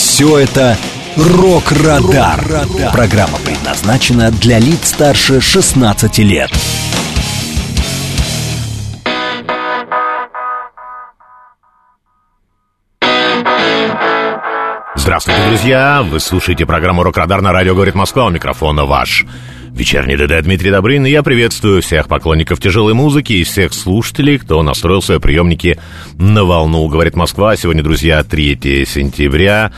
Все это «Рок-Радар». Программа предназначена для лиц старше 16 лет. Здравствуйте, друзья! Вы слушаете программу «Рок-Радар» на радио «Говорит Москва». У микрофона ваш Вечерний ДД Дмитрий Добрын, и я приветствую всех поклонников тяжелой музыки и всех слушателей, кто настроил свои приемники на волну. Говорит Москва, сегодня, друзья, 3 сентября,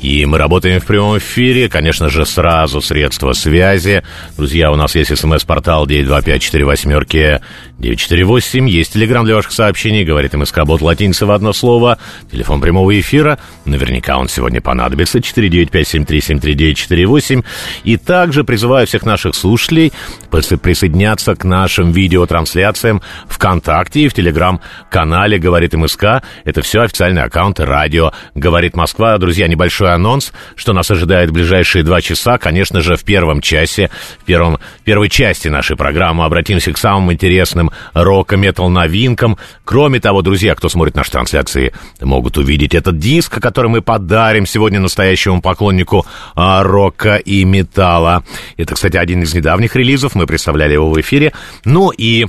и мы работаем в прямом эфире, конечно же, сразу средства связи. Друзья, у нас есть смс-портал 92548 948, есть телеграм для ваших сообщений, говорит МСК Бот латиница в одно слово, телефон прямого эфира, наверняка он сегодня понадобится, 495-7373-948, и также призываю всех наших слушателей присоединяться к нашим видеотрансляциям ВКонтакте и в Телеграм-канале «Говорит МСК». Это все официальные аккаунты радио «Говорит Москва». Друзья, небольшой анонс, что нас ожидает в ближайшие два часа. Конечно же, в первом часе, в первом, первой части нашей программы обратимся к самым интересным рок-метал новинкам. Кроме того, друзья, кто смотрит наши трансляции, могут увидеть этот диск, который мы подарим сегодня настоящему поклоннику а, рока и металла. Это, кстати, один из недавних релизов, мы представляли его в эфире. Ну и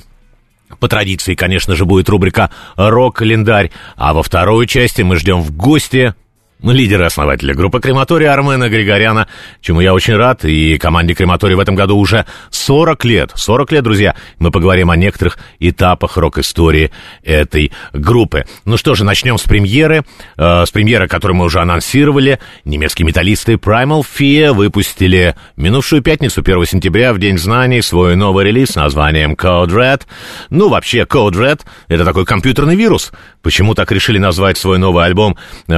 по традиции, конечно же, будет рубрика «Рок-календарь», а во второй части мы ждем в гости лидера основателя группы Крематория Армена Григоряна, чему я очень рад, и команде Крематория в этом году уже 40 лет. 40 лет, друзья. Мы поговорим о некоторых этапах рок-истории этой группы. Ну что же, начнем с премьеры. Э, с премьеры, которую мы уже анонсировали. Немецкие металлисты Primal Fear выпустили минувшую пятницу, 1 сентября, в День знаний, свой новый релиз с названием Code Red. Ну, вообще, Code Red — это такой компьютерный вирус. Почему так решили назвать свой новый альбом э,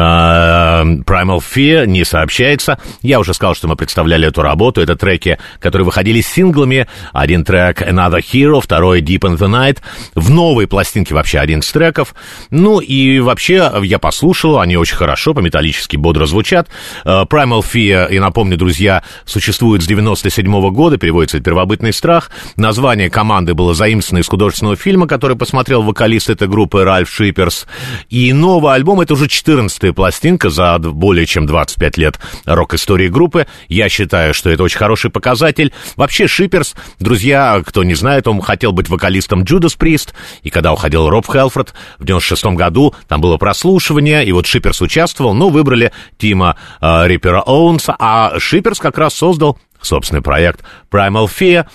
Primal Fear не сообщается. Я уже сказал, что мы представляли эту работу. Это треки, которые выходили синглами. Один трек Another Hero, второй Deep in the Night. В новой пластинке вообще один из треков. Ну и вообще я послушал, они очень хорошо, по-металлически бодро звучат. Э, Primal Fear, и напомню, друзья, существует с 97 -го года, переводится «Первобытный страх». Название команды было заимствовано из художественного фильма, который посмотрел вокалист этой группы Ральф Шиперс. И новый альбом — это уже 14-я пластинка за более чем 25 лет рок-истории группы. Я считаю, что это очень хороший показатель. Вообще, Шиперс, друзья, кто не знает, он хотел быть вокалистом Джудас Прист, и когда уходил Роб Хелфорд в 96 году, там было прослушивание, и вот Шиперс участвовал, но выбрали Тима э, Риппера Оуэнса, а Шиперс как раз создал собственный проект Primal Fear,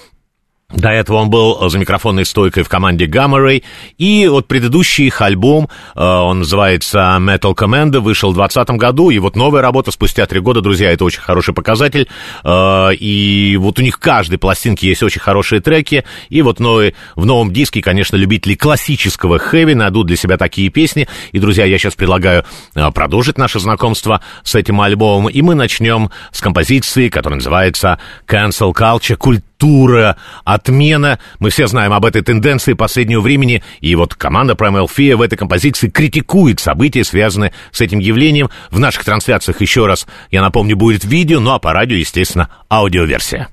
до этого он был за микрофонной стойкой в команде Gamma Ray. И вот предыдущий их альбом, э, он называется Metal Commando, вышел в 2020 году. И вот новая работа спустя три года, друзья, это очень хороший показатель. Э, и вот у них каждой пластинки есть очень хорошие треки. И вот новый, в новом диске, конечно, любители классического хэви найдут для себя такие песни. И, друзья, я сейчас предлагаю э, продолжить наше знакомство с этим альбомом. И мы начнем с композиции, которая называется Cancel Culture, культ культура, отмена. Мы все знаем об этой тенденции последнего времени, и вот команда Primal Fear в этой композиции критикует события, связанные с этим явлением. В наших трансляциях, еще раз, я напомню, будет видео, ну а по радио, естественно, аудиоверсия.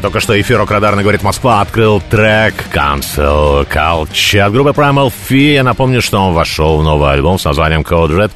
Только что эфир Радарно говорит Москва открыл трек Cancel Culture от группы Primal Fear. Я напомню, что он вошел в новый альбом с названием Code Red.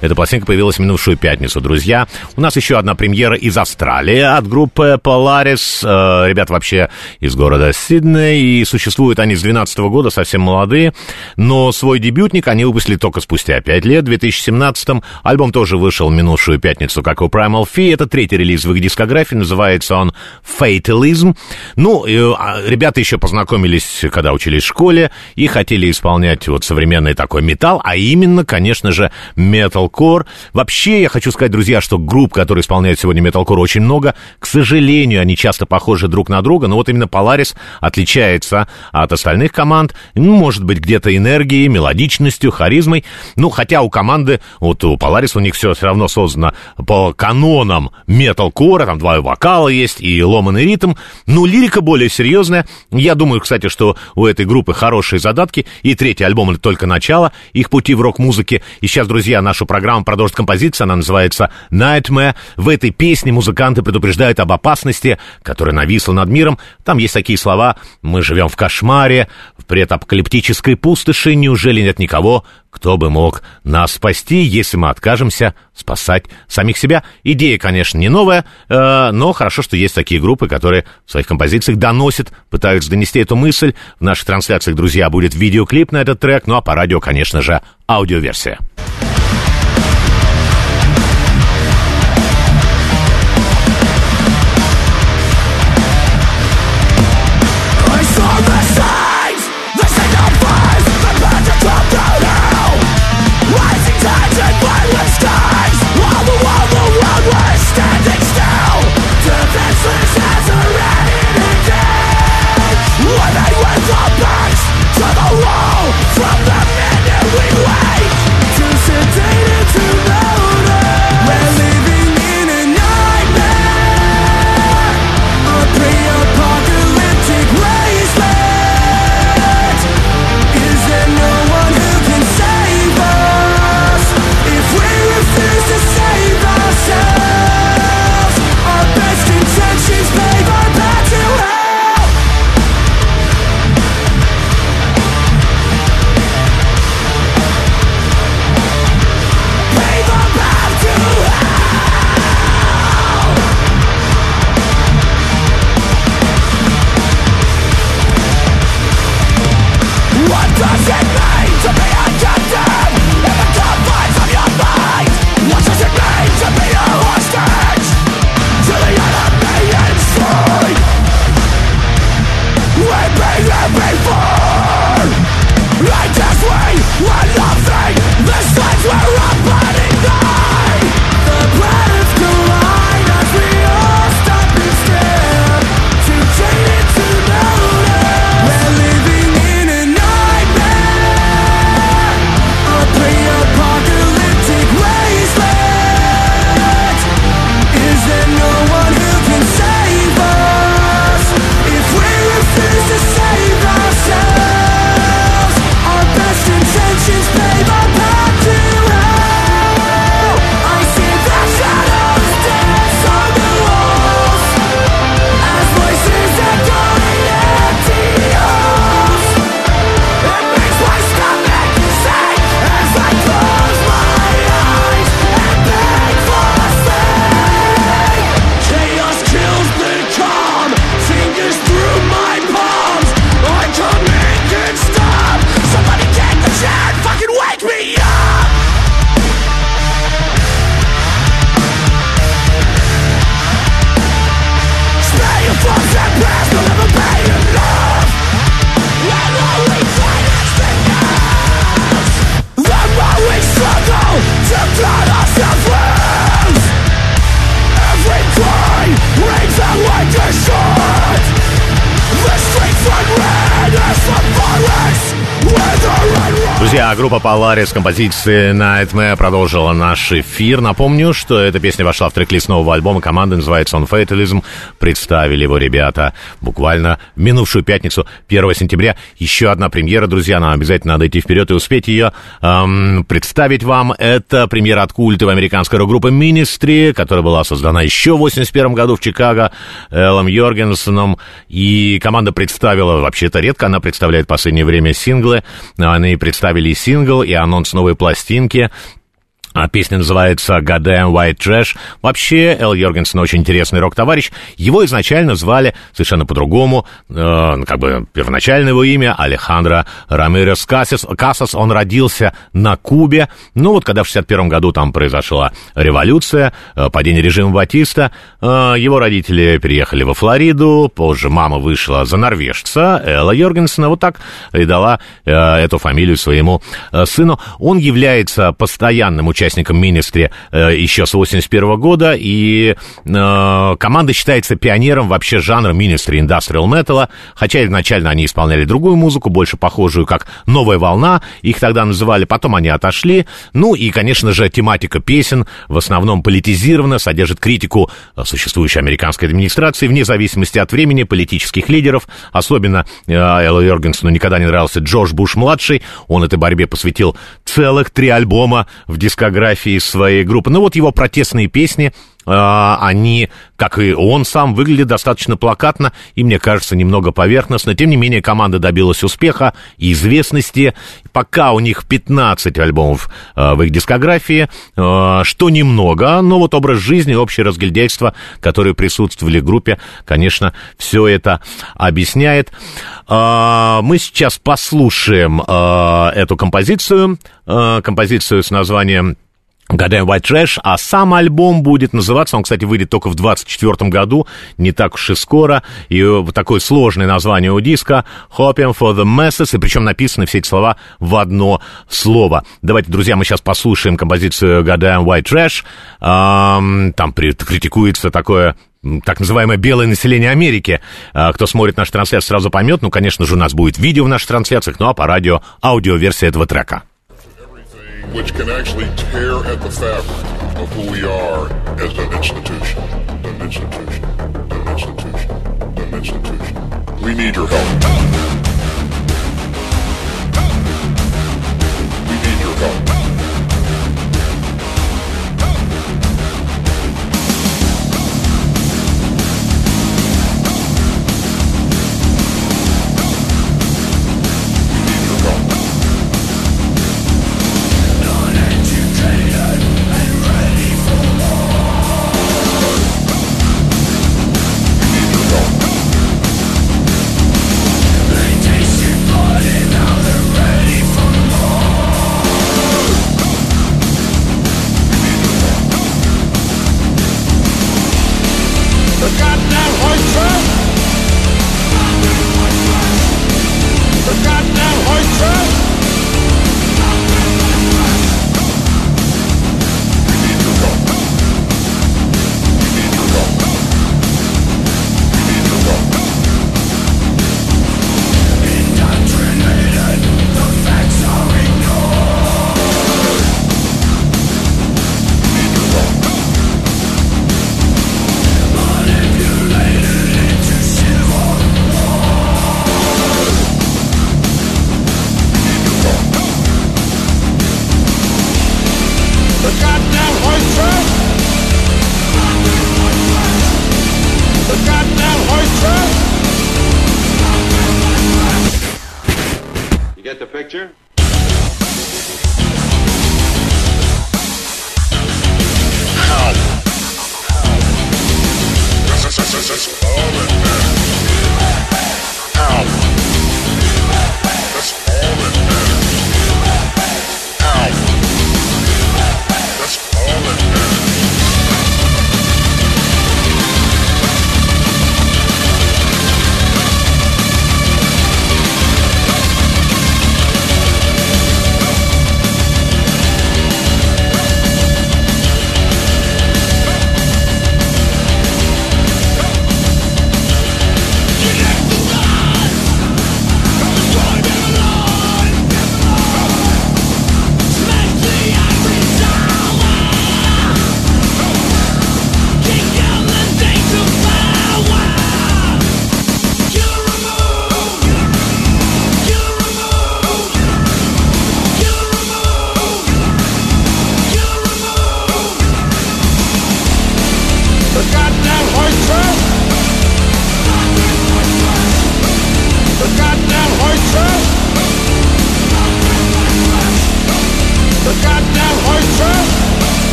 Эта пластинка появилась в минувшую пятницу, друзья. У нас еще одна премьера из Австралии от группы Polaris. Э, ребят вообще из города Сидней, и существуют они с 2012 года, совсем молодые. Но свой дебютник они выпустили только спустя 5 лет, в 2017 -м. Альбом тоже вышел в минувшую пятницу, как у Primal Fear. Это третий релиз в их дискографии, называется он Fatalism. Ну, а, ребята еще познакомились, когда учились в школе, и хотели исполнять вот современный такой металл, а именно, конечно же, металкор. Вообще, я хочу сказать, друзья, что групп, которые исполняют сегодня металкор, очень много. К сожалению, они часто похожи друг на друга, но вот именно Polaris отличается от остальных команд. Ну, может быть, где-то энергией, мелодичностью, харизмой. Ну, хотя у команды, вот у Polaris у них все все равно создано по канонам металкора, там два вокала есть и ломаный ритм. Ну, лирика более серьезная. Я думаю, кстати, что у этой группы хорошие задатки. И третий альбом — это только начало их пути в рок-музыке. И сейчас, друзья, нашу программу продолжит композиция. Она называется «Nightmare». В этой песне музыканты предупреждают об опасности, которая нависла над миром. Там есть такие слова «Мы живем в кошмаре», в предапокалиптической пустоши. Неужели нет никого, кто бы мог нас спасти, если мы откажемся спасать самих себя? Идея, конечно, не новая, э, но хорошо, что есть такие группы, которые в своих композициях доносят, пытаются донести эту мысль. В наших трансляциях, друзья, будет видеоклип на этот трек, ну а по радио, конечно же, аудиоверсия. Группа Polaris композиции Nightmare продолжила наш эфир. Напомню, что эта песня вошла в трек-лист нового альбома. Команда называется On Fatalism. Представили его ребята буквально в минувшую пятницу, 1 сентября. Еще одна премьера, друзья. Нам обязательно надо идти вперед и успеть ее эм, представить вам. Это премьера от культовой американской рок-группы Ministry, которая была создана еще в 81 году в Чикаго Эллом Йоргенсоном. И команда представила, вообще-то редко она представляет в последнее время синглы. Они представили сингл и анонс новой пластинки. А песня называется «Goddamn White Trash». Вообще, Эл Йоргенсен очень интересный рок-товарищ. Его изначально звали совершенно по-другому. Э, как бы первоначальное его имя Алехандро Рамирес Касас. Касас. Он родился на Кубе. Ну вот, когда в 61 году там произошла революция, э, падение режима Батиста, э, его родители переехали во Флориду. Позже мама вышла за норвежца Элла Йоргенсена. Вот так и дала э, эту фамилию своему э, сыну. Он является постоянным участником участником Министри э, еще с 81 года, и э, команда считается пионером вообще жанра Министри Industrial Metal, хотя изначально они исполняли другую музыку, больше похожую как «Новая волна», их тогда называли, потом они отошли, ну и, конечно же, тематика песен в основном политизирована, содержит критику существующей американской администрации вне зависимости от времени, политических лидеров, особенно э, Элла Йоргенсону никогда не нравился Джордж Буш-младший, он этой борьбе посвятил целых три альбома в дискографии дискографии своей группы. Ну вот его протестные песни, они, как и он сам, выглядят достаточно плакатно и, мне кажется, немного поверхностно. Тем не менее, команда добилась успеха и известности. Пока у них 15 альбомов а, в их дискографии, а, что немного, но вот образ жизни, общее разгильдяйство, которые присутствовали в группе, конечно, все это объясняет. Мы сейчас послушаем эту композицию, композицию с названием Goddamn White Trash, а сам альбом будет называться, он, кстати, выйдет только в 24 году, не так уж и скоро, и вот такое сложное название у диска, Hoping for the Masses, и причем написаны все эти слова в одно слово. Давайте, друзья, мы сейчас послушаем композицию Goddamn White Trash, эм, там критикуется такое так называемое белое население Америки. А, кто смотрит наш трансляцию, сразу поймет. Ну, конечно же, у нас будет видео в наших трансляциях, ну а по радио аудиоверсия этого трека. Which can actually tear at the fabric of who we are as an institution. An institution. An institution. An institution. We need your help.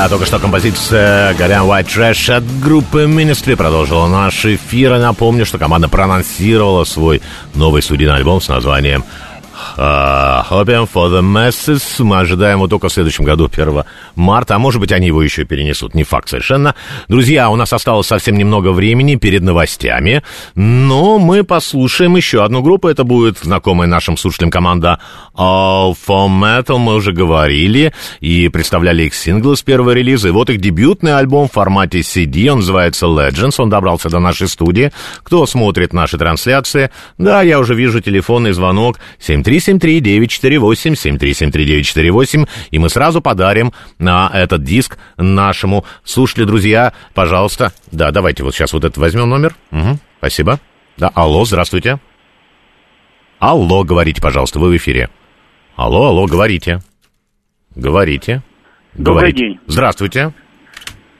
Друзья, только что композиция «Goddamn White Trash» от группы Ministry продолжила наш эфир. Напомню, что команда проанонсировала свой новый студийный альбом с названием Uh, Opium for the Masses. Мы ожидаем его только в следующем году, 1 марта. А может быть, они его еще перенесут. Не факт совершенно. Друзья, у нас осталось совсем немного времени перед новостями. Но мы послушаем еще одну группу. Это будет знакомая нашим слушателям команда All for Metal. Мы уже говорили и представляли их синглы с первого релиза. И вот их дебютный альбом в формате CD. Он называется Legends. Он добрался до нашей студии. Кто смотрит наши трансляции? Да, я уже вижу телефонный звонок 73 7373948, 7373948, и мы сразу подарим на этот диск нашему слушателю, друзья, пожалуйста. Да, давайте вот сейчас вот этот возьмем номер. Угу, спасибо. Да, алло, здравствуйте. Алло, говорите, пожалуйста, вы в эфире. Алло, алло, говорите. Говорите. Добрый говорите. день. Здравствуйте.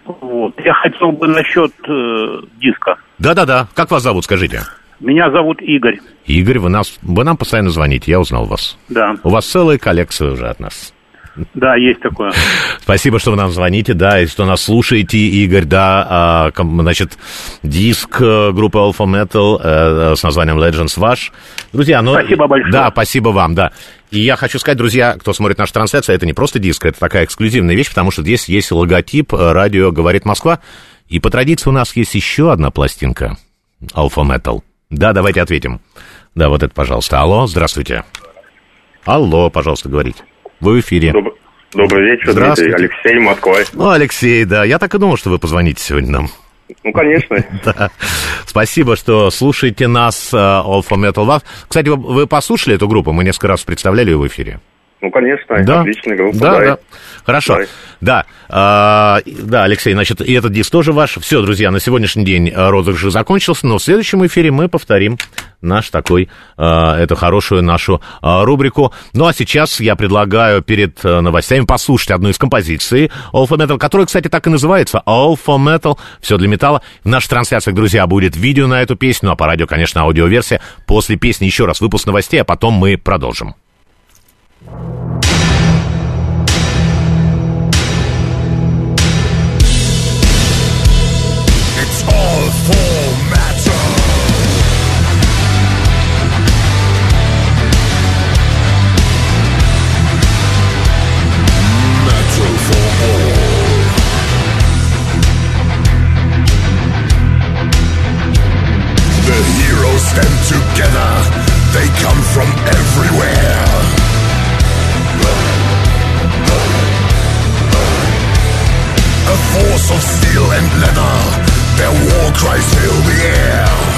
Вот. Я хотел бы насчет э, диска. Да-да-да. Как вас зовут, скажите? Меня зовут Игорь. Игорь, вы, нас, вы нам постоянно звоните, я узнал вас. Да. У вас целая коллекция уже от нас. Да, есть такое. Спасибо, что вы нам звоните, да, и что нас слушаете, Игорь, да, а, значит, диск э, группы Alpha Metal э, с названием Legends ваш. Друзья, ну... Спасибо большое. Да, спасибо вам, да. И я хочу сказать, друзья, кто смотрит нашу трансляцию, это не просто диск, это такая эксклюзивная вещь, потому что здесь есть логотип э, радио «Говорит Москва», и по традиции у нас есть еще одна пластинка Alpha Metal. Да, давайте ответим. Да, вот это, пожалуйста. Алло, здравствуйте. Алло, пожалуйста, говорите. Вы в эфире. Добрый, добрый вечер, Дмитрий. Алексей, Москва. Ну, Алексей, да. Я так и думал, что вы позвоните сегодня нам. Ну, конечно. да. Спасибо, что слушаете нас, uh, All for Metal Love. Кстати, вы, вы послушали эту группу? Мы несколько раз представляли ее в эфире. Ну, конечно, да. отличная группа. Да, да. да. Хорошо. Давай. Да, а, да, Алексей, значит, и этот диск тоже ваш. Все, друзья, на сегодняшний день розыгрыш закончился, но в следующем эфире мы повторим наш такой, а, эту хорошую нашу а, рубрику. Ну, а сейчас я предлагаю перед а, новостями послушать одну из композиций All for Metal, которая, кстати, так и называется All for Metal, все для металла. В наших трансляциях, друзья, будет видео на эту песню, ну, а по радио, конечно, аудиоверсия. После песни еще раз выпуск новостей, а потом мы продолжим. them together, they come from everywhere. A force of steel and leather, their war cries fill the air.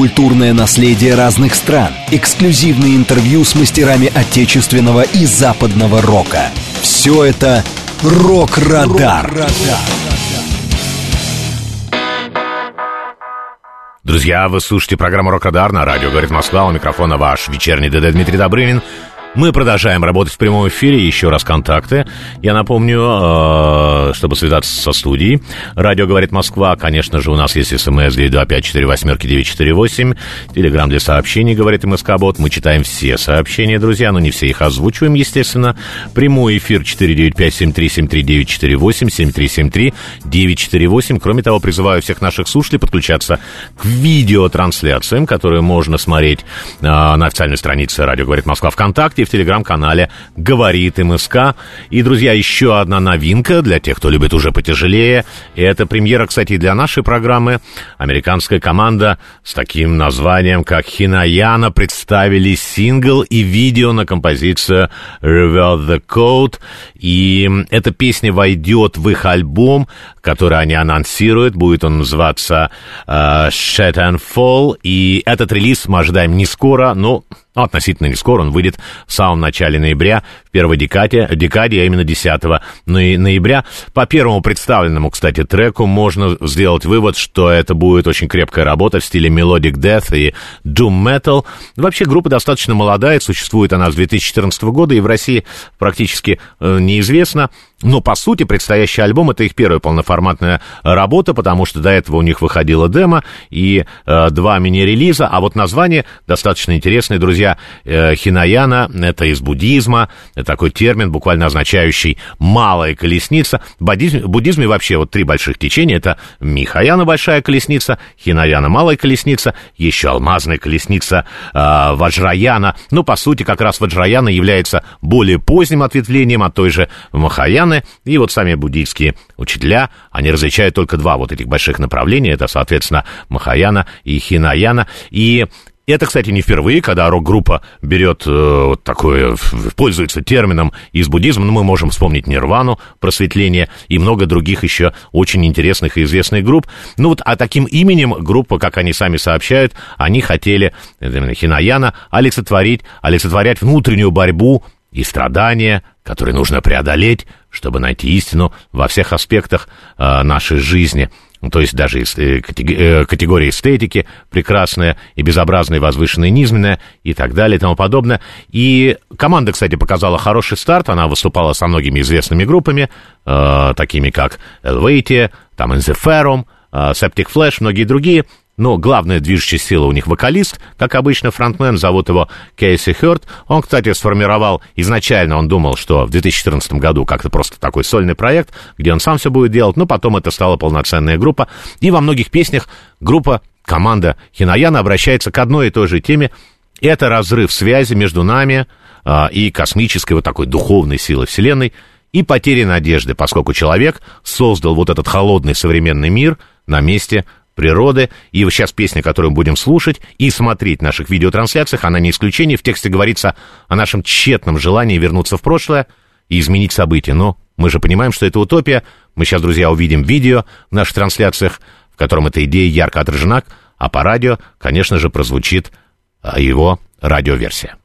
Культурное наследие разных стран, эксклюзивные интервью с мастерами отечественного и западного рока. Все это «Рок-Радар». Друзья, вы слушаете программу «Рок-Радар» на радио «Говорит Москва». У микрофона ваш вечерний ДД Дмитрий Добрынин. Мы продолжаем работать в прямом эфире. Еще раз контакты. Я напомню, э, чтобы связаться со студией. Радио «Говорит Москва». Конечно же, у нас есть смс 925-48-948. Телеграмм для сообщений «Говорит МСК-бот». Мы читаем все сообщения, друзья, но не все их озвучиваем, естественно. Прямой эфир 495-7373-948, 7373-948. Кроме того, призываю всех наших слушателей подключаться к видеотрансляциям, которые можно смотреть э, на официальной странице «Радио «Говорит Москва» ВКонтакте и в телеграм-канале «Говорит МСК». И, друзья, еще одна новинка для тех, кто любит уже потяжелее. И это премьера, кстати, для нашей программы. Американская команда с таким названием, как «Хинаяна» представили сингл и видео на композицию «Reveal the Code». И эта песня войдет в их альбом, который они анонсируют. Будет он называться «Shed and Fall». И этот релиз мы ожидаем не скоро, но ну, относительно не скоро, он выйдет в самом начале ноября, в первой декаде, декаде а именно 10 ноября. По первому представленному, кстати, треку можно сделать вывод, что это будет очень крепкая работа в стиле Melodic Death и Doom Metal. Вообще группа достаточно молодая, существует она с 2014 года и в России практически э, неизвестна. Но, по сути, предстоящий альбом — это их первая полноформатная работа, потому что до этого у них выходила демо и э, два мини-релиза, а вот название достаточно интересное, друзья. Э, Хинаяна — это из буддизма, это такой термин, буквально означающий «малая колесница». В буддизме, буддизме вообще вот три больших течения — это Михаяна — большая колесница, Хинаяна — малая колесница, еще алмазная колесница э, Ваджраяна. Ну, по сути, как раз Ваджраяна является более поздним ответвлением от той же Махаяны, Махаяны, и вот сами буддийские учителя, они различают только два вот этих больших направления, это, соответственно, Махаяна и Хинаяна, и это, кстати, не впервые, когда рок-группа берет э, вот такое, пользуется термином из буддизма. Ну, мы можем вспомнить Нирвану, просветление и много других еще очень интересных и известных групп. Ну вот, а таким именем группа, как они сами сообщают, они хотели, э, Хинаяна, олицетворить, олицетворять внутреннюю борьбу и страдания, которые нужно преодолеть, чтобы найти истину во всех аспектах э, нашей жизни. То есть даже э, категория эстетики прекрасная и безобразная, возвышенная, низменная и так далее и тому подобное. И команда, кстати, показала хороший старт. Она выступала со многими известными группами, э, такими как Helvetia, там In The Ferrum, э, Septic Flash, многие другие. Но главная движущая сила у них вокалист, как обычно, фронтмен, зовут его Кейси Хёрд. Он, кстати, сформировал, изначально он думал, что в 2014 году как-то просто такой сольный проект, где он сам все будет делать, но потом это стала полноценная группа. И во многих песнях группа, команда Хинаяна обращается к одной и той же теме. Это разрыв связи между нами а, и космической вот такой духовной силой Вселенной, и потери надежды, поскольку человек создал вот этот холодный современный мир на месте природы. И сейчас песня, которую мы будем слушать и смотреть в наших видеотрансляциях, она не исключение. В тексте говорится о нашем тщетном желании вернуться в прошлое и изменить события. Но мы же понимаем, что это утопия. Мы сейчас, друзья, увидим видео в наших трансляциях, в котором эта идея ярко отражена, а по радио, конечно же, прозвучит а, его радиоверсия.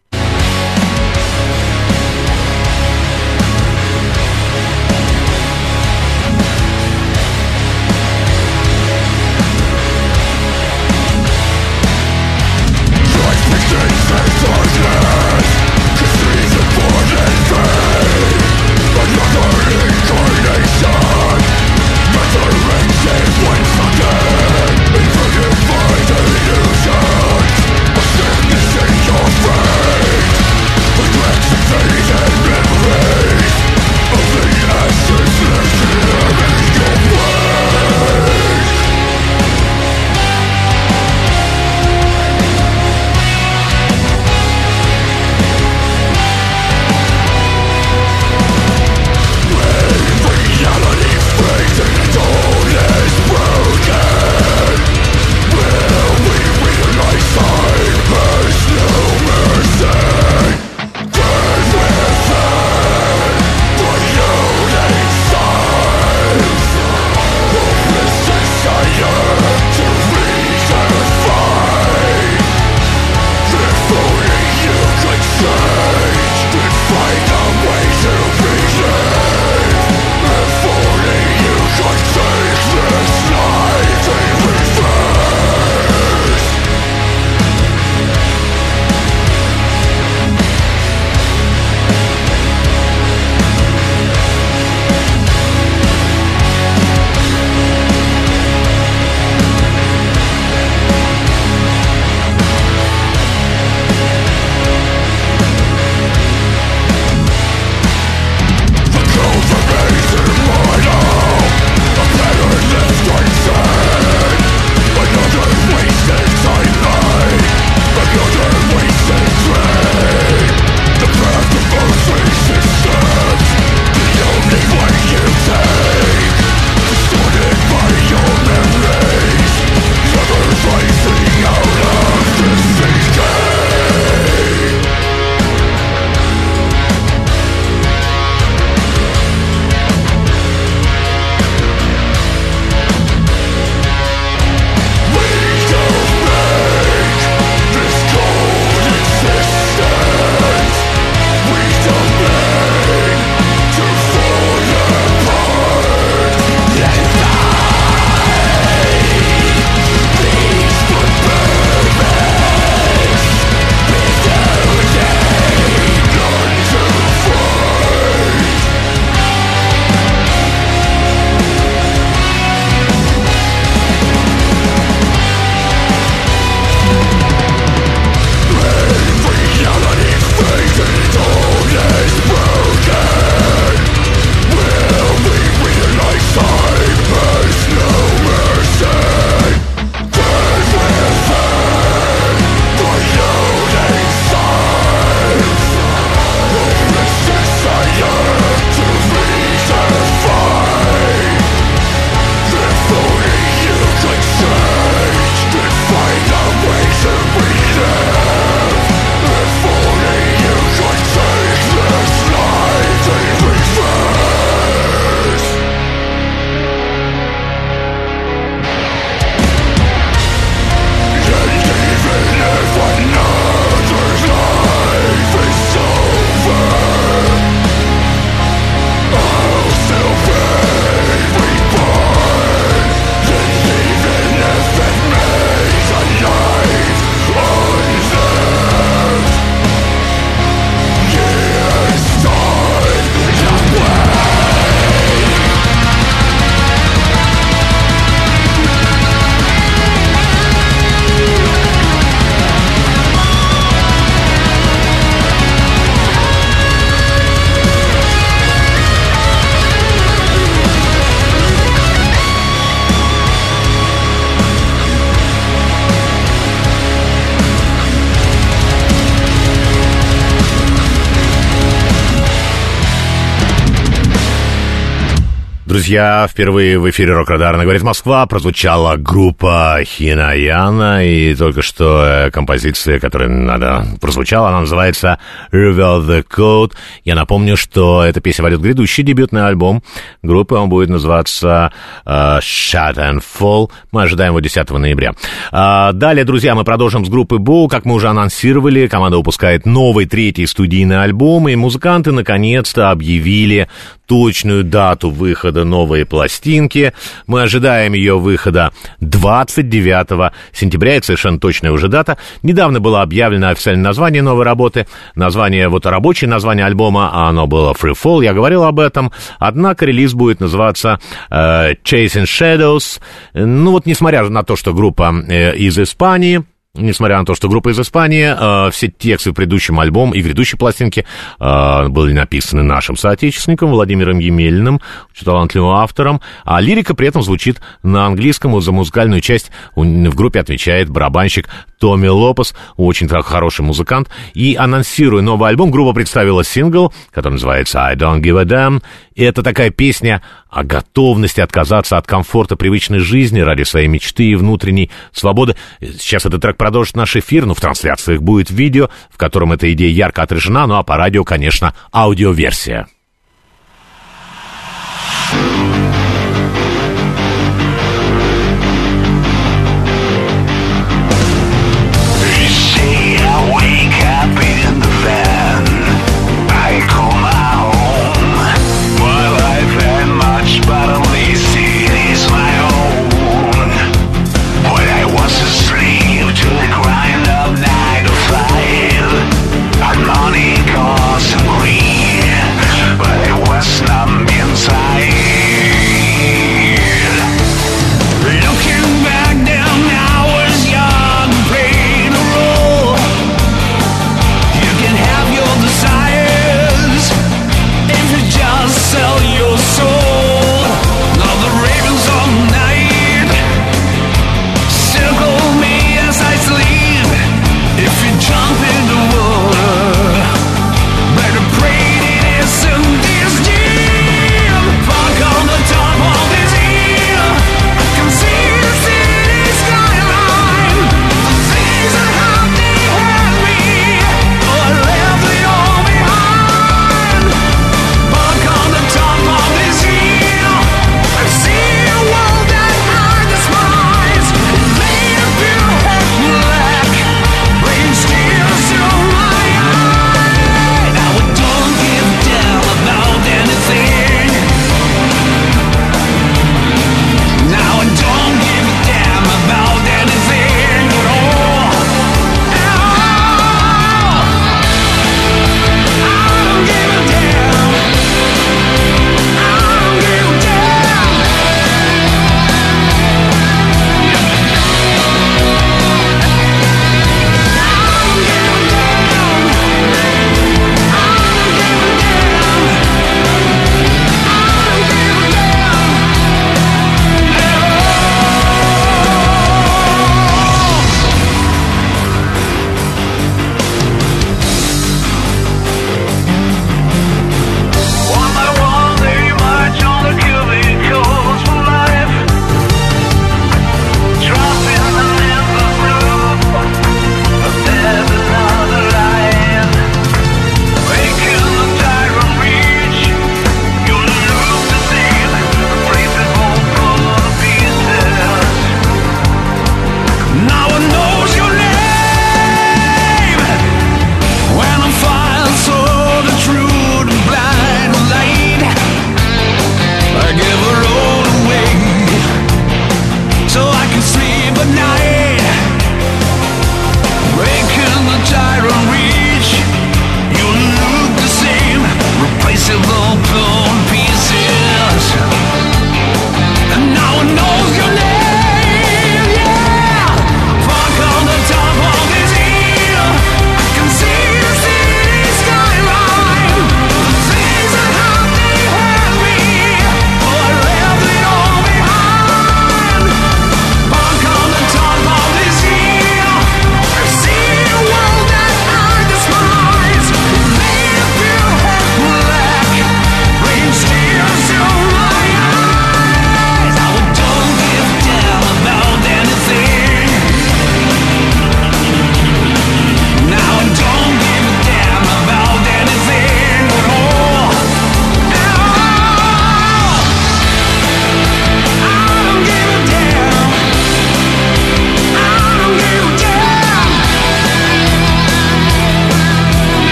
Друзья, впервые в эфире Рок-Радара говорит Москва прозвучала группа Хинаяна, и только что э, композиция, которая надо прозвучала, она называется Reveal the Code. Я напомню, что эта песня войдет в грядущий дебютный альбом группы, он будет называться uh, Shut and Fall. Мы ожидаем его 10 ноября. Uh, далее, друзья, мы продолжим с группы Бу. Как мы уже анонсировали, команда выпускает новый третий студийный альбом, и музыканты наконец-то объявили точную дату выхода новой пластинки. Мы ожидаем ее выхода 29 сентября, это совершенно точная уже дата. Недавно было объявлено официальное название новой работы, название, вот рабочее название альбома, а оно было Free Fall, я говорил об этом. Однако релиз будет называться э, Chasing Shadows. Ну вот, несмотря на то, что группа э, из Испании, Несмотря на то, что группа из Испании, э, все тексты в предыдущем альбоме и в грядущей пластинке э, были написаны нашим соотечественником Владимиром Емельным, очень талантливым автором, а лирика при этом звучит на английском, за музыкальную часть в группе отвечает барабанщик Томми Лопес, очень хороший музыкант, и анонсируя новый альбом, группа представила сингл, который называется «I don't give a damn», и это такая песня о готовности отказаться от комфорта привычной жизни ради своей мечты и внутренней свободы. Сейчас этот трек продолжит наш эфир, но в трансляциях будет видео, в котором эта идея ярко отражена, ну а по радио, конечно, аудиоверсия. Да,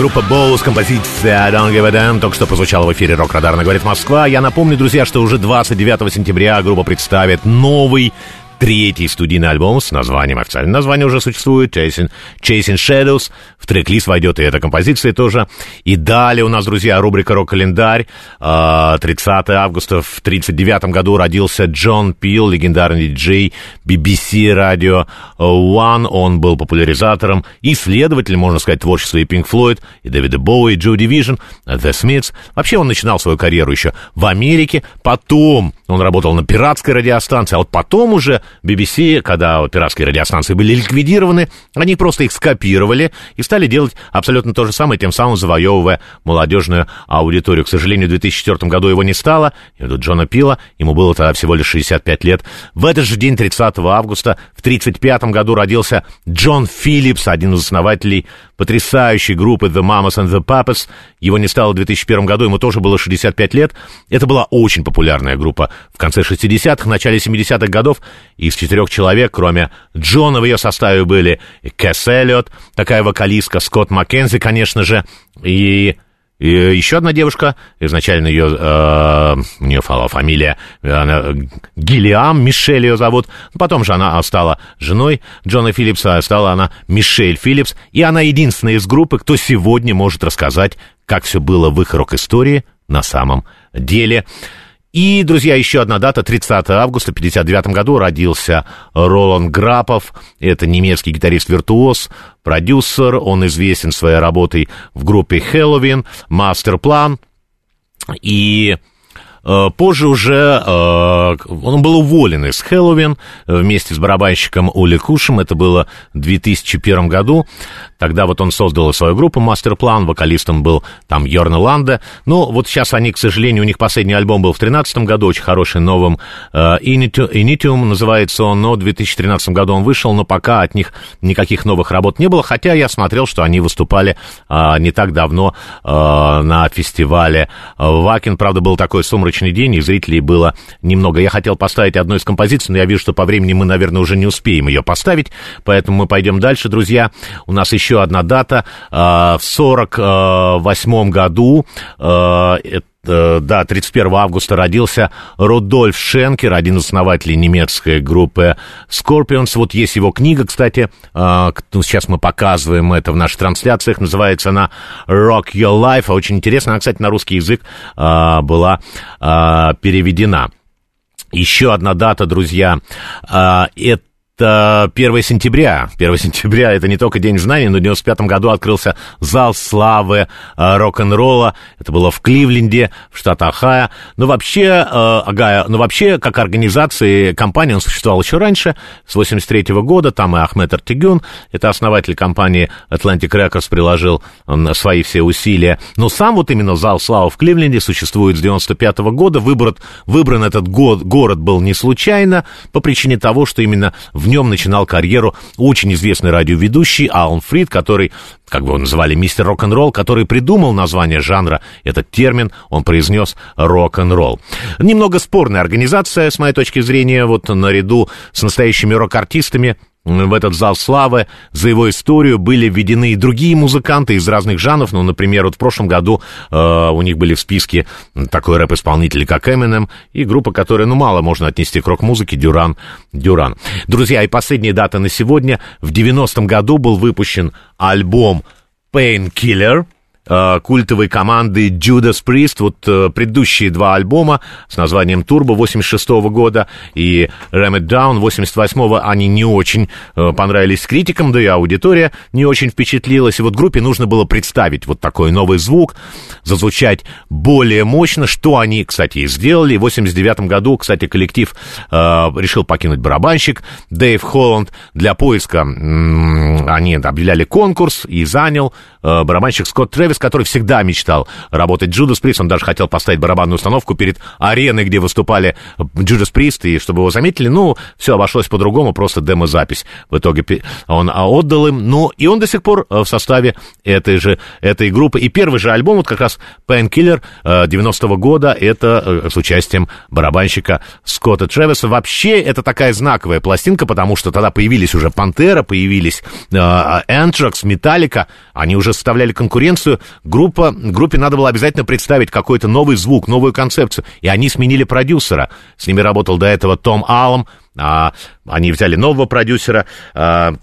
группа Боус, композиция Don't Give a Damn только что прозвучала в эфире Рок Радар, говорит Москва. Я напомню, друзья, что уже 29 сентября группа представит новый третий студийный альбом с названием, официальное название уже существует, Chasing, Chasing Shadows. В трек-лист войдет и эта композиция тоже. И далее у нас, друзья, рубрика «Рок-календарь». 30 а, августа в 1939 году родился Джон Пил, легендарный диджей BBC Radio One. Он был популяризатором, исследователем, можно сказать, творчества и Pink Floyd, и Дэвида Боуи, и Joe Division, The Smiths. Вообще он начинал свою карьеру еще в Америке, потом он работал на пиратской радиостанции, а вот потом уже BBC, когда пиратские радиостанции были ликвидированы, они просто их скопировали и стали делать абсолютно то же самое, тем самым завоевывая молодежную аудиторию. К сожалению, в 2004 году его не стало, и тут Джона Пила, ему было тогда всего лишь 65 лет. В этот же день, 30 августа, в 1935 году родился Джон Филлипс, один из основателей потрясающей группы The Mamas and the Papas. Его не стало в 2001 году, ему тоже было 65 лет. Это была очень популярная группа в конце 60-х, начале 70-х годов. Из четырех человек, кроме Джона, в ее составе были Кэс Эллиот, такая вокалистка, Скотт Маккензи, конечно же, и и еще одна девушка, изначально ее, э, у нее фамилия она, Гиллиам, Мишель ее зовут. Потом же она стала женой Джона Филлипса, стала она Мишель Филлипс. И она единственная из группы, кто сегодня может рассказать, как все было в их рок-истории на самом деле. И, друзья, еще одна дата, 30 августа 1959 году родился Роланд Грапов. Это немецкий гитарист-виртуоз, продюсер. Он известен своей работой в группе Хэллоуин, Мастер-план. И Э, позже уже э, он был уволен из Хэллоуин вместе с барабанщиком Оли Кушем. Это было в 2001 году. Тогда вот он создал свою группу «Мастер-план». Вокалистом был там Йорна Ланде. Ну, вот сейчас они, к сожалению, у них последний альбом был в 2013 году, очень хороший, новым э, «Initium» называется он, но в 2013 году он вышел, но пока от них никаких новых работ не было, хотя я смотрел, что они выступали не так давно на фестивале Вакин. Правда, был такой сумрачный день, и зрителей было немного. Я хотел поставить одну из композиций, но я вижу, что по времени мы, наверное, уже не успеем ее поставить, поэтому мы пойдем дальше, друзья. У нас еще одна дата. А, в 48 году а, да, 31 августа родился Рудольф Шенкер, один из основателей немецкой группы Scorpions. Вот есть его книга, кстати, а, ну, сейчас мы показываем это в наших трансляциях, называется она Rock Your Life. Очень интересно, она, кстати, на русский язык а, была а, переведена. Еще одна дата, друзья, это это 1 сентября. 1 сентября это не только День знаний, но в 95 году открылся зал славы э, рок-н-ролла. Это было в Кливленде, в штат Ohio. Но вообще, э, Агая, но вообще, как организации, компания, он существовал еще раньше, с 83 -го года. Там и Ахмед Артигюн, это основатель компании Atlantic Records, приложил свои все усилия. Но сам вот именно зал славы в Кливленде существует с 95 -го года. Выбран, выбран этот год, город был не случайно, по причине того, что именно в нем начинал карьеру очень известный радиоведущий Алан Фрид, который, как бы его называли, мистер рок-н-ролл, который придумал название жанра, этот термин он произнес рок-н-ролл. Немного спорная организация, с моей точки зрения, вот наряду с настоящими рок-артистами в этот зал славы за его историю были введены и другие музыканты из разных жанров. Ну, например, вот в прошлом году э, у них были в списке такой рэп-исполнитель, как Eminem, и группа, которая, ну, мало можно отнести к рок-музыке, Дюран. Дюран. Друзья, и последняя дата на сегодня. В 90-м году был выпущен альбом Painkiller — культовой команды Judas Priest. Вот э, предыдущие два альбома с названием Turbo 86 -го года и Ram It Down 88 они не очень э, понравились критикам, да и аудитория не очень впечатлилась. И вот группе нужно было представить вот такой новый звук, зазвучать более мощно, что они, кстати, и сделали. В 89 году, кстати, коллектив э, решил покинуть барабанщик Дэйв Холланд. Для поиска м- они объявляли конкурс и занял э, барабанщик Скотт Тревис Трэвис, который всегда мечтал работать Джудас Прист, он даже хотел поставить барабанную установку перед ареной, где выступали Джудас Прист, и чтобы его заметили, ну, все обошлось по-другому, просто демо-запись. В итоге он а, отдал им, ну, и он до сих пор э, в составе этой же, этой группы. И первый же альбом, вот как раз Painkiller 90-го года, это э, с участием барабанщика Скотта Тревиса. Вообще, это такая знаковая пластинка, потому что тогда появились уже Пантера, появились Anthrax, Metallica, они уже составляли конкуренцию. Группа, группе надо было обязательно представить какой-то новый звук, новую концепцию. И они сменили продюсера. С ними работал до этого Том Аллом, а, они взяли нового продюсера а,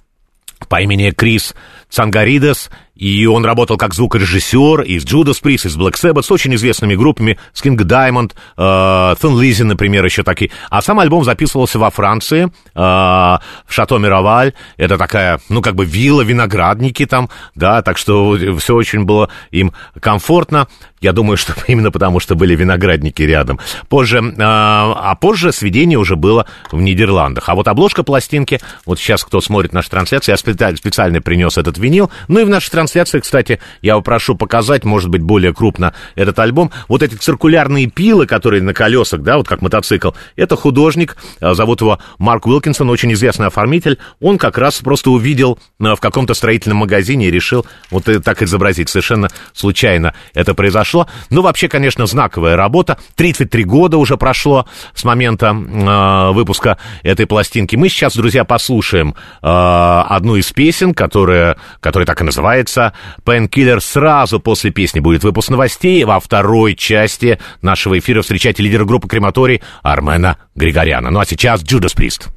по имени Крис Цангаридес, и он работал как звукорежиссер и с Judas Priest, и с Black Sabbath, с очень известными группами, с King Diamond, э, Thin Lizzy, например, еще такие. А сам альбом записывался во Франции, э, в Шато Мироваль. Это такая, ну, как бы вилла, виноградники там, да, так что все очень было им комфортно. Я думаю, что именно потому, что были виноградники рядом. Позже, э, а позже сведение уже было в Нидерландах. А вот обложка пластинки, вот сейчас кто смотрит наши трансляции, я специально принес этот винил. Ну и в нашей трансляции, кстати, я попрошу показать, может быть, более крупно этот альбом. Вот эти циркулярные пилы, которые на колесах, да, вот как мотоцикл, это художник, э, зовут его Марк Уилкинсон, очень известный оформитель. Он как раз просто увидел э, в каком-то строительном магазине и решил вот так изобразить. Совершенно случайно это произошло. Ну, вообще, конечно, знаковая работа. 33 года уже прошло с момента э, выпуска этой пластинки. Мы сейчас, друзья, послушаем э, одну из песен, которая, которая так и называется «Painkiller». Сразу после песни будет выпуск новостей. Во второй части нашего эфира встречайте лидера группы «Крематорий» Армена Григоряна. Ну а сейчас «Джудас Прист».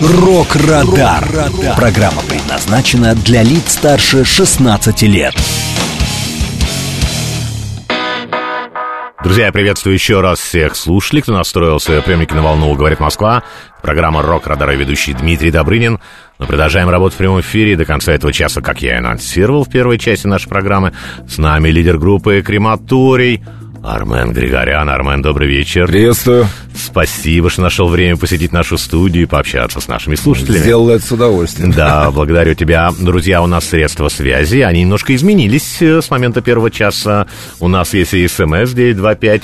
«Рок-Радар». Программа предназначена для лиц старше 16 лет. Друзья, я приветствую еще раз всех слушателей, кто настроился приемники на волну «Говорит Москва». Программа «Рок Радар» ведущий Дмитрий Добрынин. Мы продолжаем работу в прямом эфире до конца этого часа, как я и анонсировал в первой части нашей программы. С нами лидер группы «Крематорий» Армен Григорян. Армен, добрый вечер. Приветствую. Спасибо, что нашел время посетить нашу студию и пообщаться с нашими слушателями. Сделал это с удовольствием. Да, благодарю тебя. Друзья, у нас средства связи, они немножко изменились э, с момента первого часа. У нас есть и смс 925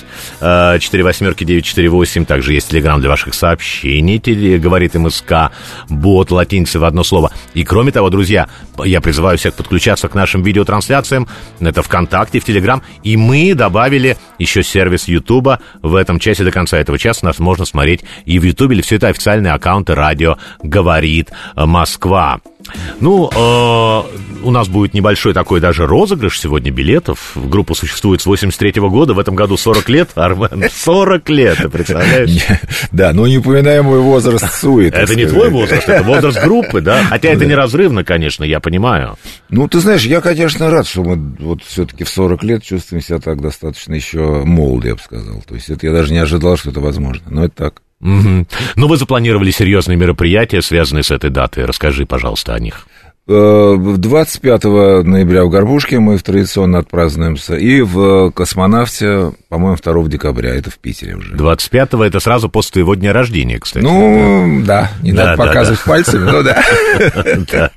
4 восьмерки 948, также есть телеграм для ваших сообщений, теле, говорит МСК, бот, латиница в одно слово. И кроме того, друзья, я призываю всех подключаться к нашим видеотрансляциям, это ВКонтакте, в Телеграм, и мы добавили еще сервис Ютуба в этом часе до конца этого часа нас можно смотреть и в Ютубе, или все это официальные аккаунты радио «Говорит Москва». Ну, э, у нас будет небольшой такой даже розыгрыш сегодня билетов. Группа существует с 83-го года, в этом году 40 лет, Армен. 40 лет, ты представляешь? Да, но не упоминай мой возраст Суи. Это не твой возраст, это возраст группы, да? Хотя это неразрывно, конечно, я понимаю. Ну, ты знаешь, я, конечно, рад, что мы вот все-таки в 40 лет чувствуем себя так достаточно еще молодо, я бы сказал. То есть это я даже не ожидал, что это возможно, но это так. Угу. Но вы запланировали серьезные мероприятия, связанные с этой датой. Расскажи, пожалуйста, о них. 25 Э, ноября в Горбушке мы традиционно отпразднуемся, и в Космонавте, по-моему, 2 декабря, это в Питере уже. 25-го это сразу после твоего дня рождения, кстати. Ну, да, не Да, надо да, показывать да. пальцами, ну да. Да.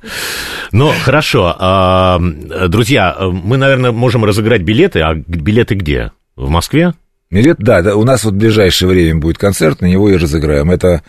Ну, хорошо. А, Друзья, мы, наверное, можем разыграть билеты. А билеты где? В Москве? Билет, да, да, у нас вот в ближайшее время будет концерт, на него и разыграем. Это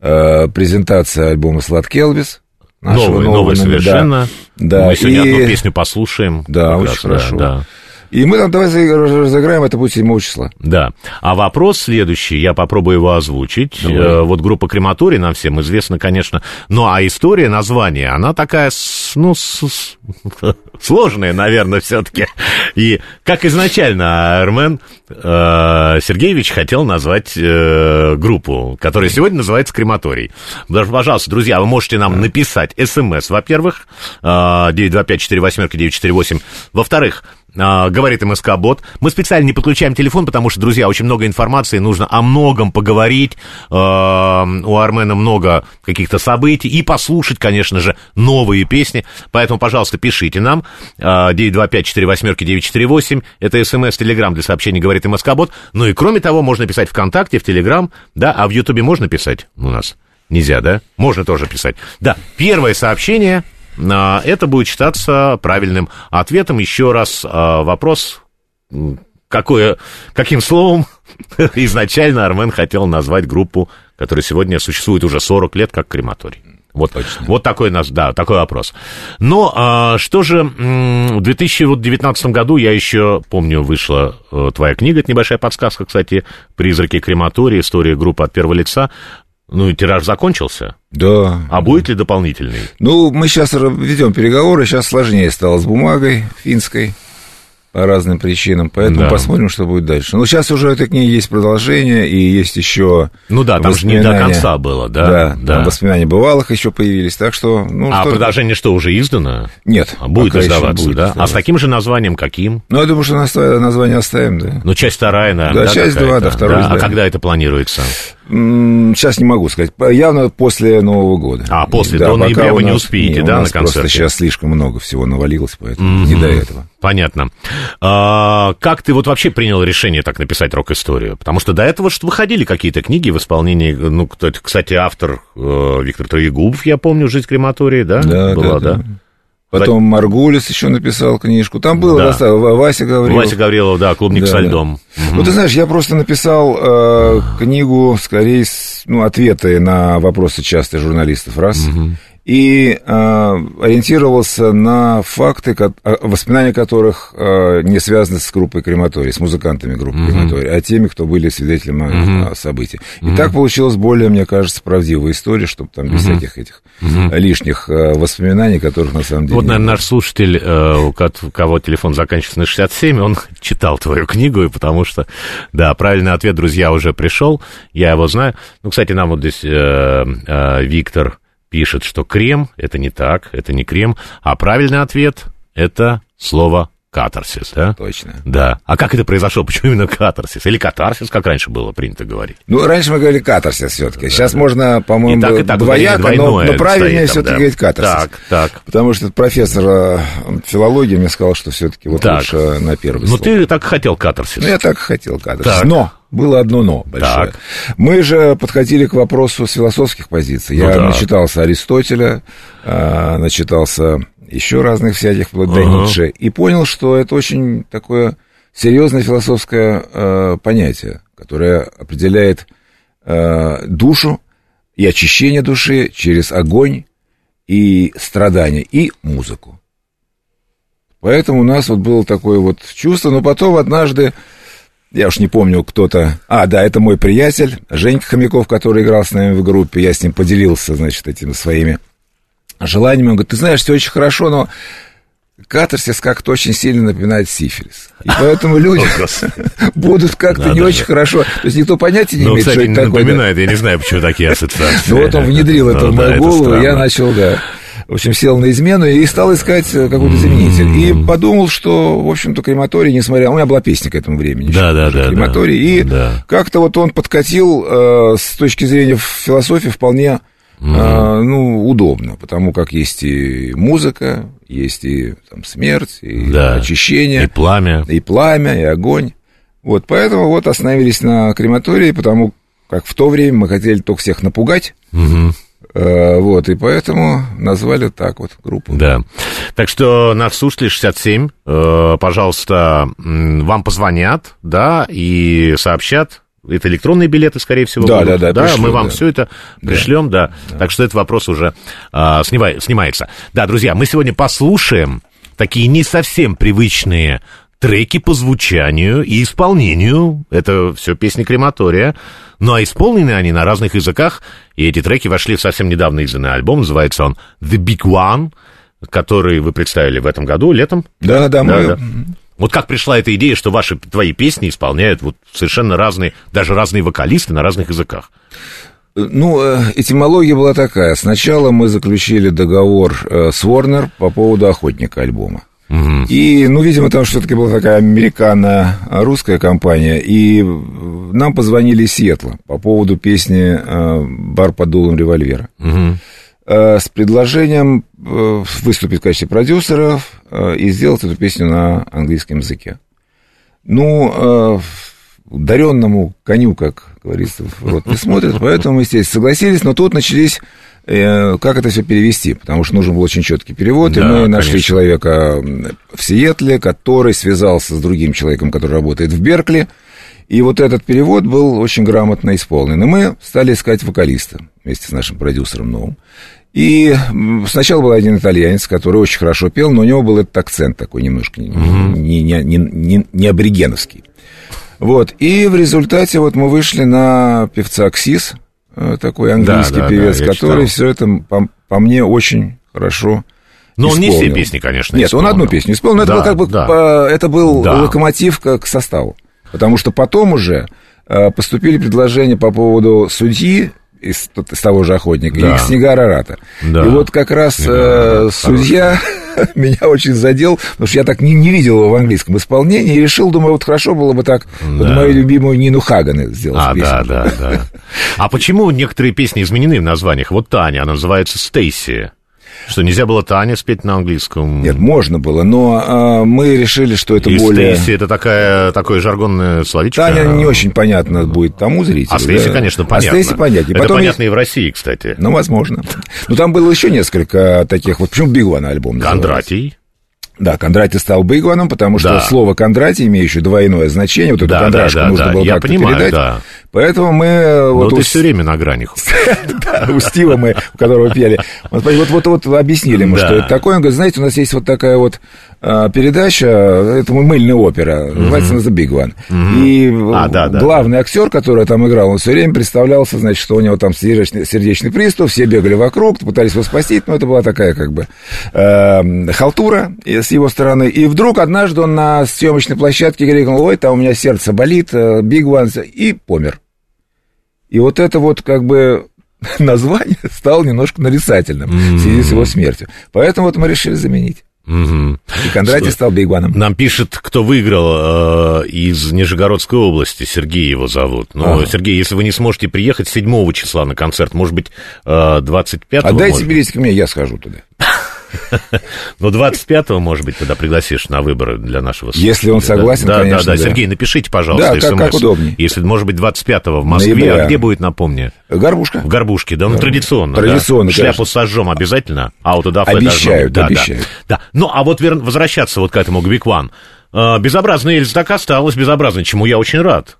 э, презентация альбома «Сладкий Элвис». нашего Новый, нового новый совершенно. Да, Мы сегодня и- одну песню послушаем. Да, очень раз, хорошо. Да, И мы там давай разыграем, это будет 7 числа. да. А вопрос следующий, я попробую его озвучить. Э, Вот группа Крематорий нам всем известна, конечно. Ну, а история названия, она такая, ну, с- сложная, наверное, все-таки. И как изначально Армен э, Сергеевич хотел назвать э, группу, которая сегодня называется Крематорий. Даже, пожалуйста, друзья, вы можете нам написать смс, во-первых, э, 925-48-948, во-вторых, а, говорит МСК Бот. Мы специально не подключаем телефон, потому что, друзья, очень много информации, нужно о многом поговорить. А, У Армена много каких-то событий и послушать, конечно же, новые песни. Поэтому, пожалуйста, пишите нам. А, 925-48-948. Это смс, телеграм для сообщений говорит МСК Бот. Ну и кроме того, можно писать ВКонтакте, в Телеграм, да, а в Ютубе можно писать у нас? Нельзя, да? Можно тоже писать. Да, первое сообщение это будет считаться правильным ответом. Еще раз а, вопрос, какое, каким словом изначально Армен хотел назвать группу, которая сегодня существует уже 40 лет, как крематорий. Вот, вот такой, нас, да, такой вопрос. Но а, что же, в 2019 году, я еще помню, вышла э, твоя книга, это небольшая подсказка, кстати, «Призраки крематория. История группы от первого лица». Ну, и тираж закончился. Да. А будет ли дополнительный? Ну, мы сейчас ведем переговоры, сейчас сложнее стало с бумагой финской по разным причинам, поэтому Да. посмотрим, что будет дальше. Но сейчас уже этой книги есть продолжение, и есть еще Ну да, там же не до конца было, да? Да, там воспоминания бывалых еще появились, так что... Ну, А что- продолжение что, уже издано? Нет. А будет издаваться, будет да? А с издаваться. таким же названием каким? Ну, я думаю, что название оставим, да. Ну, часть вторая, наверное, Да, часть какая-то? два, да, второе А издание. когда это планируется? Сейчас не могу сказать. Явно после Нового года. А, после, Да, до ноября у вы не нас- успеете, не, да, на просто концерте? сейчас слишком много всего навалилось, поэтому не до этого. Понятно. А, как ты вот вообще принял решение так написать рок-историю? Потому что до этого что выходили какие-то книги в исполнении, ну, кто- кстати, автор э, Виктор Троегубов, я помню, «Жизнь крематории», да? Да, Была, да, да? да. Потом Маргулис еще написал книжку. Там было Да. Ва- Вася Гаврилов. Вася Гаврилов, да, клубник Да, со да. льдом. Ну, ты знаешь, я просто написал э, книгу, скорее, ну, ответы на вопросы часто журналистов, раз. И э, ориентировался на факты, ко- а, воспоминания которых э, не связаны с группой крематорий, с музыкантами группы крематорий, а теми, кто были свидетелями э, событий. И так получилась более, мне кажется, правдивая история, чтобы там без всяких этих э, лишних э, воспоминаний, которых на самом деле Вот, наверное, наш слушатель, э, у кого телефон заканчивается на 67, он читал твою книгу, и потому что, да, правильный ответ, друзья, уже пришел, я его знаю. Ну, кстати, нам вот здесь э, э, Виктор пишет, что крем — это не так, это не крем, а правильный ответ — это слово катарсис, да? Точно. Да. А как это произошло? Почему именно катарсис? Или катарсис, как раньше было принято говорить? Ну, раньше мы говорили катарсис все-таки. Сейчас можно, по-моему, И так, и так двояко, но, но правильнее все-таки да. говорить катарсис. Так, так. Потому что профессор э, филологии мне сказал, что все-таки вот Так. лучше на первый Ну, слог. ты так хотел катарсис. Ну, я так хотел катарсис. Так. Но было одно но большое. Так. Мы же подходили к вопросу с философских позиций. Ну Я да. начитался Аристотеля, э, начитался еще разных всяких, вплоть до. Ницше, и понял, что это очень такое серьезное философское э, понятие, которое определяет э, душу и очищение души через огонь и страдания, и музыку. Поэтому у нас вот было такое вот чувство, но потом однажды, я уж не помню, кто-то... А, да, это мой приятель, Женька Хомяков, который играл с нами в группе, я с ним поделился, значит, этими своими желаниями. Он говорит, ты знаешь, все очень хорошо, но катарсис как-то очень сильно напоминает сифилис. И поэтому люди будут как-то не очень хорошо. То есть никто понятия не Ну, имеет, что это такое. напоминает, я не знаю, почему такие ассоциации. Ну вот он внедрил это Ну в мою голову, я начал, да, в общем, сел на измену и стал искать э, какой-то заменитель. И подумал, что, в общем-то, крематорий, несмотря... У меня была песня к этому времени. Да, да, да, Крематорий. да. И Да. как-то вот он подкатил э, с точки зрения философии вполне... э, ну, удобно, потому как есть и музыка, есть и там, смерть, и Да. очищение И пламя. и пламя, и огонь. Вот, поэтому вот остановились на крематории, потому как в то время мы хотели только всех напугать. Мгм. Э, Вот, и поэтому назвали так вот группу. Да. Так что наш слушатель 67, э, пожалуйста, вам позвонят, да, и сообщат. Это электронные билеты, скорее всего. Да, будут. да, да, пришлю, мы вам да. все это пришлем, да. Так что этот вопрос уже а, снимай- снимается. Да, друзья, мы сегодня послушаем такие не совсем привычные треки по звучанию и исполнению. Это все песни крематория. Ну, а исполнены они на разных языках. И эти треки вошли в совсем недавно изданный альбом. Называется он The Big One, который вы представили в этом году, летом. Да, да, мы... да. Вот как пришла эта идея, что ваши твои песни исполняют вот совершенно разные, даже разные вокалисты на разных языках? Ну, э, этимология была такая. Сначала мы заключили договор э, с Warner по поводу охотника альбома. И, ну, видимо, там все-таки была такая американо-русская компания, и э, нам позвонили из Сиэтла по поводу песни э, «Бар под дулом револьвера». Э, С предложением выступить в качестве продюсеров и сделать эту песню на английском языке. Ну, даренному коню, как говорится, в рот не смотрят, поэтому мы, естественно, согласились, но тут начались, как это все перевести, потому что нужен был очень четкий перевод, и Да, мы нашли конечно. человека м, в Сиэтле, который связался с другим человеком, который работает в Беркли, и вот этот перевод был очень грамотно исполнен. И мы стали искать вокалиста вместе с нашим продюсером новым. И сначала был один итальянец, который очень хорошо пел, но у него был этот акцент такой немножко не, не, не, не, не- не аборигеновский. Вот, и в результате вот мы вышли на певца Ксис, э, такой английский Да, да, певец, да, который читал. все это по, по мне очень хорошо Но он не все исполнил. песни, конечно, Нет, он исполнил. одну песню исполнил, но это Да, был как бы да. по- это был Да. локомотив к, к составу. Потому что потом уже э, поступили предложения по поводу судьи из, из того же охотника Да. и Снега Арарата. Да. И вот как раз э, судья меня очень задел, потому что я так не, не видел его в английском исполнении и решил, думаю, вот хорошо было бы так Да. мою любимую Нину Хаган сделать А, песню. да, да, да. А почему некоторые песни изменены в названиях? Вот Таня, она называется Стейси. Что, нельзя было Таня спеть на английском? Нет, можно было, но а, мы решили, что это И более... Стейси это такая, такое жаргонное словечко. Таня не очень понятно будет тому зрителю. А Стейси, да. конечно, понятно. А Стейси понятнее. Это Потом понятно есть- и в России, кстати. Ну, возможно. Ну, там было еще несколько таких. Вот почему One альбом? Кондратий. Да, Кондратий стал One, потому что Да. слово Кондратий, имеющее двойное значение, вот эту Да, кондрашку да, да, нужно да. было как-то передать. да. Поэтому мы э, Но вот ты у, все время на грани. да, у Стива мы, у которого пели, вот, вот, вот, объяснили ему, что это такое. Он говорит, знаете, у нас есть вот такая вот а, передача, это мыльная опера, называется она The Big One. И А, да, главный актер, который там играл, он все время представлялся, значит, что у него там сердечный, приступ, все бегали вокруг, пытались его спасти, но это была такая как бы э, халтура с его стороны. И вдруг однажды он на съемочной площадке крикнул, ой, там у меня сердце болит, э, Big One, и помер. И вот это вот как бы название стало немножко нарицательным в связи с его смертью. Поэтому вот мы решили заменить. Мгм. И Кондратий стал One. Нам пишет, кто выиграл э, из Нижегородской области, Сергей его зовут. Ну, Ага. Сергей, если вы не сможете приехать 7 числа на концерт, может быть, э, 25-го? Отдайте может? билетик мне, я схожу туда. Ну, 25-го, может быть, тогда пригласишь на выборы для нашего слушателя. Если он согласен, да, конечно, Да, да, да. Сергей, напишите, пожалуйста, Да, как- как удобней. Если, может быть, 25-го в Москве, а где будет, напомни? Горбушка. В Горбушке, да, ну, традиционно. Традиционно, Шляпу сожжем обязательно, аутодаф Обещают, да, обещают. Да, да. Ну, а вот возвращаться вот к этому, One. Э, Безобразная Эльза так осталась безобразной, чему я очень рад.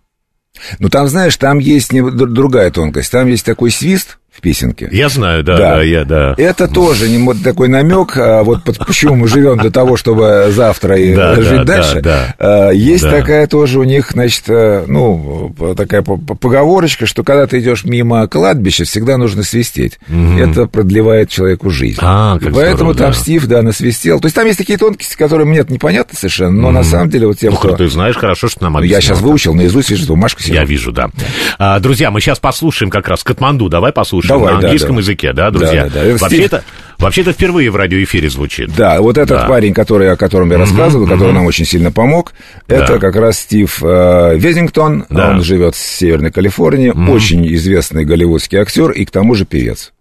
Ну, там, знаешь, там есть не- другая тонкость. Там есть такой свист в песенке. Я знаю, да, Да. да, я, да. Это тоже не вот такой намек, а вот почему мы живем для того, чтобы завтра и Да, жить да, дальше. да, А, Есть Да. такая тоже у них, значит, э, ну, такая по- по- поговорочка, что когда ты идешь мимо кладбища, всегда нужно свистеть. Это продлевает человеку жизнь. А, как Поэтому здорово, там да. Стив, да, насвистел. То есть там есть такие тонкости, которые мне непонятны совершенно, но на самом деле вот тем, Ну, кто... ты знаешь, хорошо, что нам Я объяснил. сейчас выучил наизусть, вижу, бумажку себе. Я вижу, да. А, друзья, мы сейчас послушаем как раз Катманду. Давай послушаем Давай, на английском да. языке, да, друзья? Да, да, да. Вообще, это, вообще это впервые в радиоэфире звучит. Да, вот этот Да. парень, который, о котором я рассказывал, который нам очень сильно помог, это Да. как раз Стив э, Везингтон. Да. Он живет в Северной Калифорнии, очень известный голливудский актер и к тому же певец.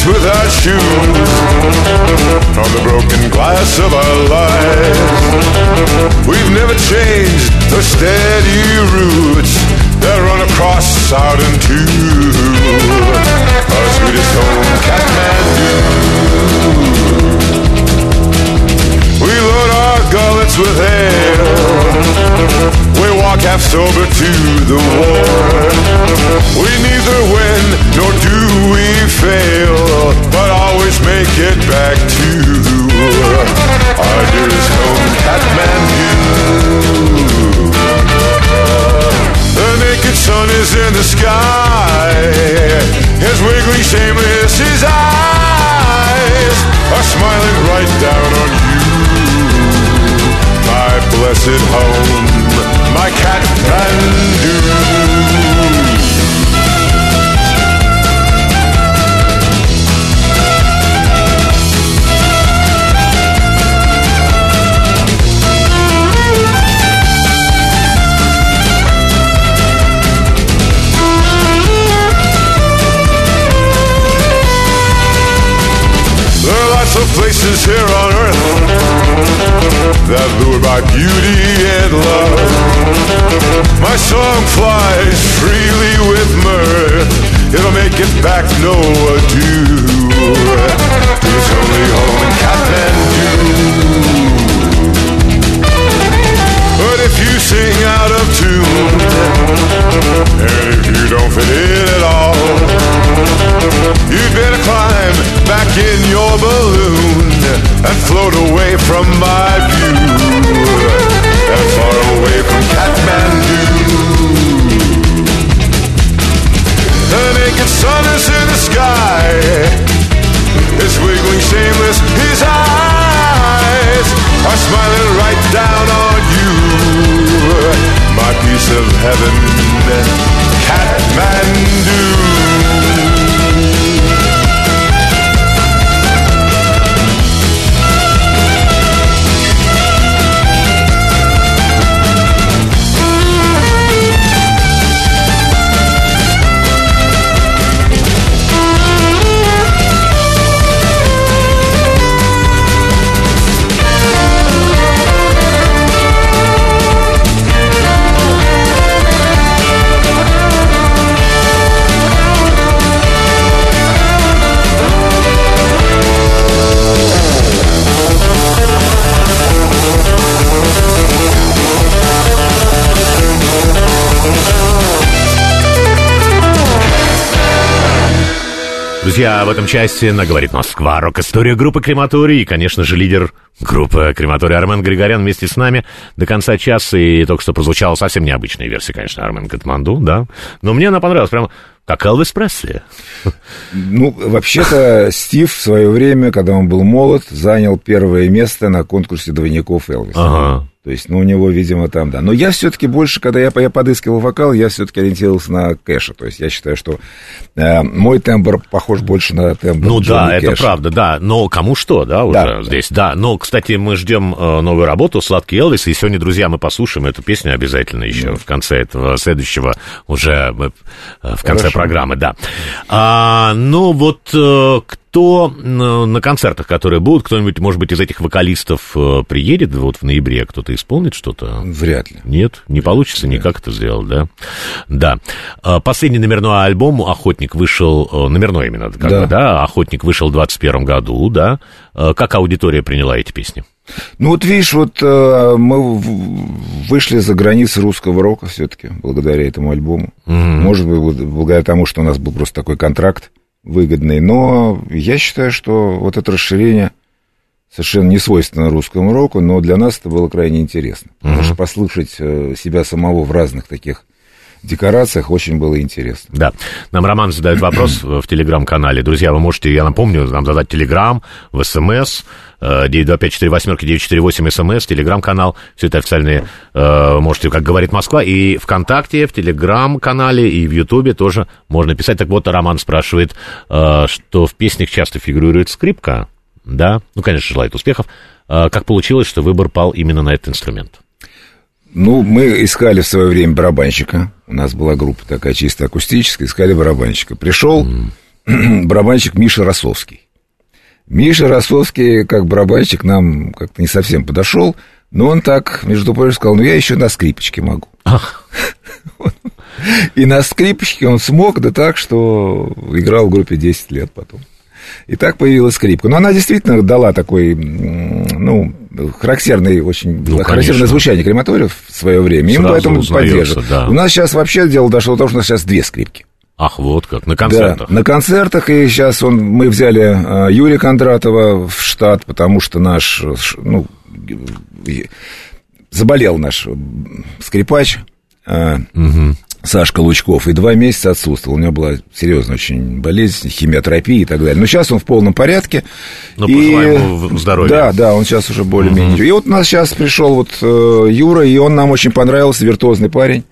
Dance without shoes on the broken glass of our lives. We've never changed the steady roots that run across Southern two. Our sweetest home, Kathmandu. Gullets with ale. We walk half sober to the war. We neither win nor do we fail, but always make it back to our dearest home, Kathmandu. The naked sun is in the sky, his wiggling, shameless, his eyes are smiling right down on you blessed home, my Kathmandu. There are lots of places here on earth that lured by beauty and love. My song flies freely with mirth. It'll make it back no ado. It's only home in Kathmandu. But if you sing out of tune, and if you don't fit in at all, Друзья, в этом части на «Говорит Москва» рок-история группы «Крематорий» и, конечно же, лидер группы «Крематорий» Армен Григорян вместе с нами до конца часа. И только что прозвучала совсем необычная версия, конечно, Армен Катманду, да. Но мне она понравилась, прям как Элвис Пресли. Ну, вообще-то, Стив в свое время, когда он был молод, занял первое место на конкурсе двойников Элвиса. Ага. То есть, ну, у него, видимо, там, да. Но я все-таки больше, когда я, я подыскивал вокал, я все-таки ориентировался на кэша. То есть, я считаю, что э, мой тембр похож больше на тембр Ну Джонни да, это Кэша. правда, да. Но кому что, да, уже Да, здесь. Да. Но, кстати, мы ждем э, новую работу «Сладкий Элвис», и сегодня, друзья, мы послушаем эту песню обязательно еще в конце этого следующего уже э, в конце Хорошо. программы, да. А, ну вот э, кто э, на концертах, которые будут, кто-нибудь, может быть, из этих вокалистов э, приедет вот в ноябре, кто-то исполнит что-то? Вряд ли. Нет, не получится никак это сделать, да? Да. А, Последний номерной альбом «Охотник» вышел, э, номерной именно, как Да. бы, да, «Охотник» вышел в 21 году, да. А, Как аудитория приняла эти песни? Ну, вот видишь, вот э, мы вышли за границы русского рока все-таки, благодаря этому альбому. Может быть, благодаря тому, что у нас был просто такой контракт выгодный. Но я считаю, что вот это расширение совершенно не свойственно русскому року, но для нас это было крайне интересно. Потому что послушать э, себя самого в разных таких декорациях очень было интересно. Да. Нам Роман задает вопрос в телеграм-канале. Друзья, вы можете, я напомню, нам задать телеграм, в СМС, э, 925-48-948 СМС, телеграм-канал, все это официальные, э, можете, как говорит Москва, и ВКонтакте, в телеграм-канале, и в Ютубе тоже можно писать. Так вот, Роман спрашивает, э, что в песнях часто фигурирует скрипка, да, ну, конечно, желает успехов. Э, Как получилось, что выбор пал именно на этот инструмент? Ну, мы искали в свое время барабанщика. У нас была группа такая чисто акустическая, искали барабанщика. Пришел барабанщик Миша Росовский. Миша Росовский, как барабанщик, нам как-то не совсем подошел, но он так, между прочим, сказал, ну, я еще на скрипочке могу. И на скрипочке он смог, да так, что играл в группе 10 лет потом. И так появилась скрипка. Но она действительно дала такой, ну, характерный, очень Ну, характерное конечно. звучание крематория в свое время. И мы Сразу поэтому поддерживаем. да. У нас сейчас вообще дело дошло до того, что у нас сейчас две скрипки. Ах, вот как, на концертах. Да, на концертах, и сейчас он, мы взяли а, Юрия Кондратова в штат, потому что наш, ну, заболел наш скрипач, а, Сашка Лучков, и два месяца отсутствовал. У него была серьезная очень болезнь, химиотерапия и так далее. Но сейчас он в полном порядке. Ну, И- ему здоровья. Да, да, он сейчас уже более-менее. И вот у нас сейчас пришел вот э, Юра, и он нам очень понравился, виртуозный парень,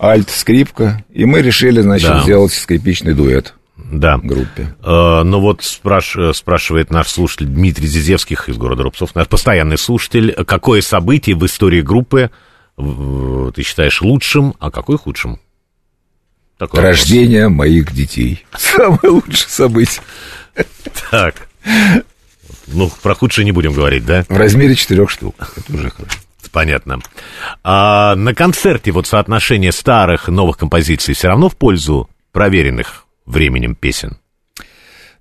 альт, скрипка, и мы решили, значит, Да. сделать скрипичный дуэт Да. группе. Э, Ну вот спраш- э, спрашивает наш слушатель Дмитрий Зизевских из города Рубцов, наш постоянный слушатель, какое событие в истории группы ты считаешь лучшим, а какое худшим? Такой вопрос. Рождение моих детей. Самое лучшее событие. Так. Ну, про худшее не будем говорить, да? В размере четырех штук. Это уже хорошо. Понятно. А на концерте вот соотношение старых и новых композиций все равно в пользу проверенных временем песен?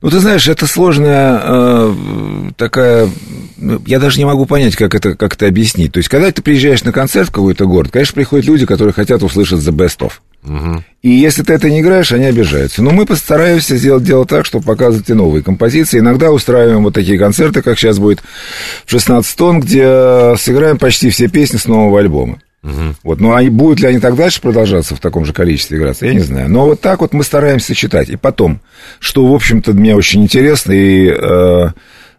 Ну, ты знаешь, это сложная э, такая... ну, Я даже не могу понять, как это, как это объяснить. То есть, когда ты приезжаешь на концерт в какой-то город, конечно, приходят люди, которые хотят услышать The Best of. И если ты это не играешь, они обижаются. Но мы постараемся сделать дело так, чтобы показывать и новые композиции. Иногда устраиваем вот такие концерты, как сейчас будет в 16 тонн, где сыграем почти все песни с нового альбома. Вот, ну, а будут ли они так дальше продолжаться в таком же количестве играться, я не знаю. Но вот так вот мы стараемся читать. И потом, что, в общем-то, мне очень интересно, и э,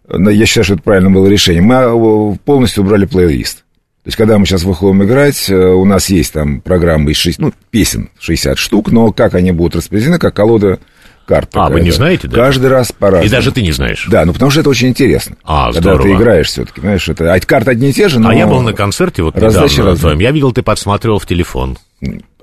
я считаю, что это правильно было решение, мы э, полностью убрали плейлист. То есть, когда мы сейчас выходим играть, э, у нас есть там программы из 6, ну, песен 60 штук, но как они будут распределены, как колода карт. А, вы не знаете, да? Каждый раз по-разному. И даже ты не знаешь. Да, ну потому что это очень интересно. А, Когда здорово. ты играешь все-таки, знаешь, это... А карты одни и те же, но... А я был на концерте вот раздача недавно разная. твоем. Я видел, ты подсматривал в телефон.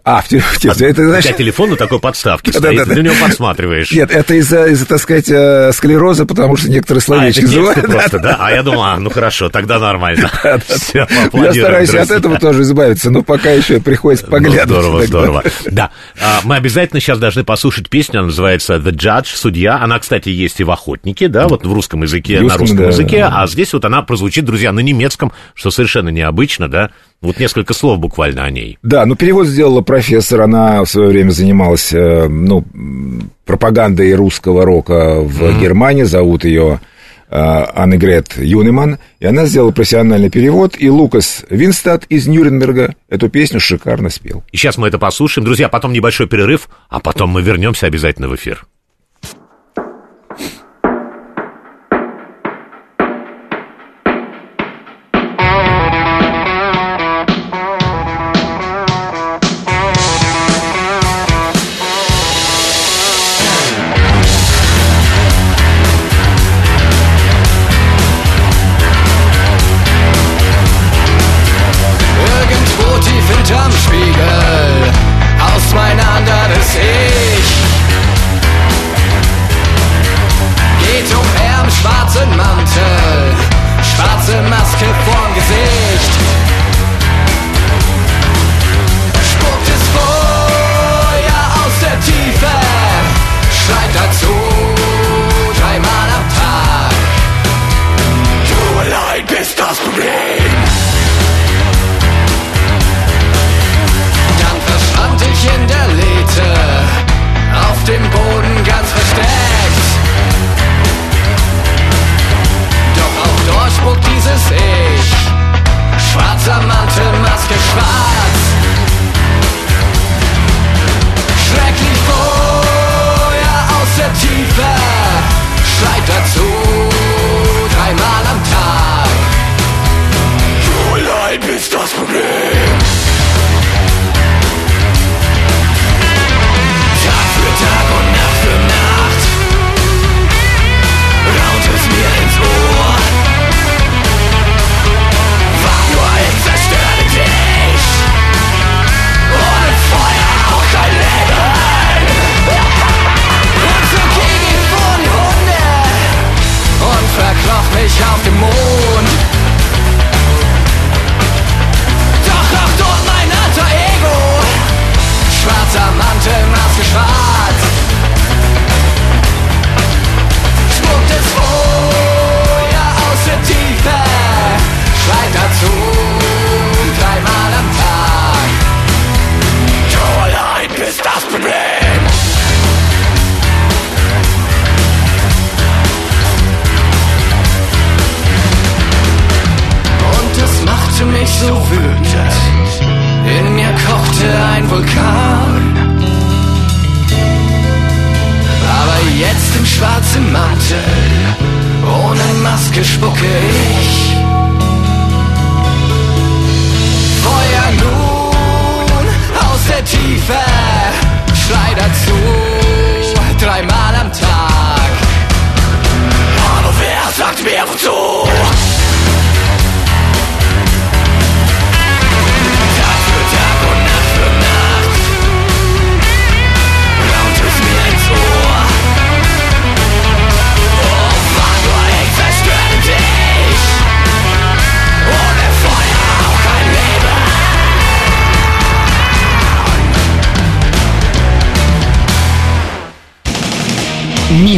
А, в в те- это, У знаешь... тебя телефон на такой подставке Да, стоит, да, и да. ты на него подсматриваешь. Нет, это из-за, из так сказать, э, склероза, потому что некоторые А, словечки тексты называют. просто, да? А я думал, а, ну хорошо, тогда нормально. Все, Я стараюсь от друзья. этого тоже избавиться, но пока еще приходится Ну, поглядывать. здорово, иногда. здорово. Да, А, мы обязательно сейчас должны послушать песню, она называется The Judge, судья. Она, кстати, есть и в «Охотнике», да, вот в русском языке, на Русском, русском да. языке, а здесь вот она прозвучит, друзья, на немецком, что совершенно необычно, да. Вот несколько слов буквально о ней. Да, ну перевод сделала профессор, она в свое время занималась, э, ну, пропагандой русского рока в mm-hmm. Германии, зовут ее э, Аннегрет Юнеман, и она сделала профессиональный перевод, и Лукас Винстад из Нюрнберга эту песню шикарно спел. И сейчас мы это послушаем. Друзья, потом небольшой перерыв, а потом мы вернемся обязательно в эфир.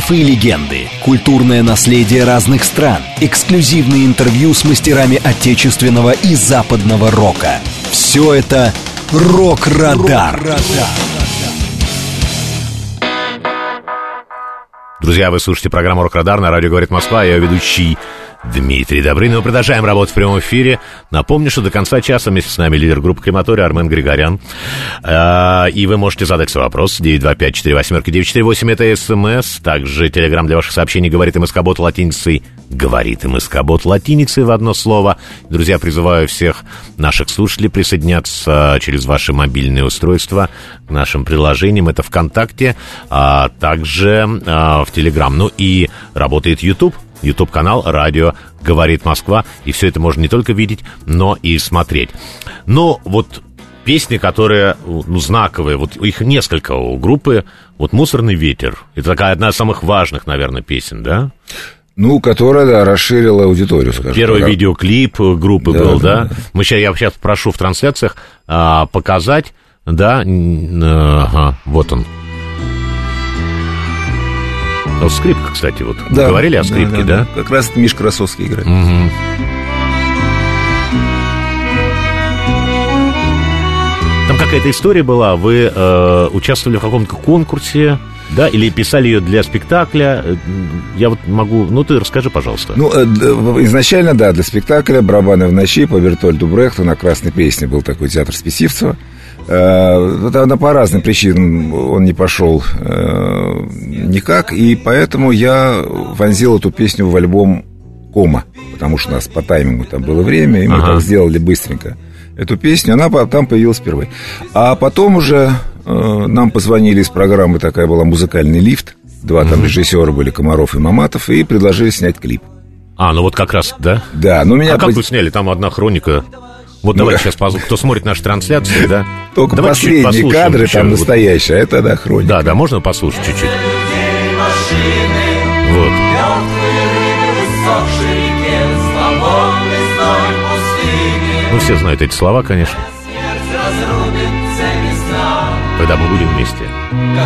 Мифы и легенды, культурное наследие разных стран, эксклюзивные интервью с мастерами отечественного и западного рока. Все это «Рок-Радар». Друзья, вы слушаете программу «Рок-Радар» на радио «Говорит Москва». Я ведущий Дмитрий Добрынин. Мы продолжаем работать в прямом эфире. Напомню, что до конца часа вместе с нами лидер группы «Крематория» Армен Григорян. А, и вы можете задать свой вопрос. 925-48-948 это СМС. Также телеграмм для ваших сообщений «Говорит МСК-бот» латиницей «Говорит МСК-бот» латиницей в одно слово. Друзья, призываю всех наших слушателей присоединяться через ваши мобильные устройства к нашим приложениям. Это ВКонтакте, а также а, в Телеграм. Ну и работает YouTube YouTube-канал «Радио говорит Москва». И все это можно не только видеть, но и смотреть. Но вот песни, которые ну, знаковые, вот их несколько у группы, вот «Мусорный ветер». Это такая одна из самых важных, наверное, песен, да? Ну, которая, да, расширила аудиторию, скажем Первый так. видеоклип группы да, был, да? да? Мы сейчас, я сейчас прошу в трансляциях а, показать, да, ага, вот он. Вот скрипка, кстати, вот. Да, Говорили о скрипке, да, да, да? Как раз Миш Красовский играет. Угу. какая-то история была. Вы э, участвовали в каком-то конкурсе, да, или писали ее для спектакля. Э, Я вот могу... Ну, ты расскажи, пожалуйста. Ну, э, изначально, да, для спектакля «Барабаны в ночи» по Бертольду Брехту на «Красной песне» был такой театр Списивцева. Э, Вот она по разным причинам он не пошел э, никак, и поэтому я вонзил эту песню в альбом «Кома», потому что у нас по таймингу там было время, и мы Ага. так сделали быстренько эту песню, она там появилась впервые. А потом уже э, нам позвонили из программы, такая была «Музыкальный лифт», два там режиссера были, Комаров и Маматов, и предложили снять клип. А, ну вот как раз, да? Да, ну меня А как вы сняли? Там одна хроника. Вот Ну, давайте да. сейчас послушаем. Кто смотрит наши трансляции, да? только Давайте чуть последние послушаем кадры там Вот. настоящие, а это да, хроника. Да, да, можно послушать чуть-чуть? Вот. Ну, все знают эти слова, конечно. Когда мы будем вместе.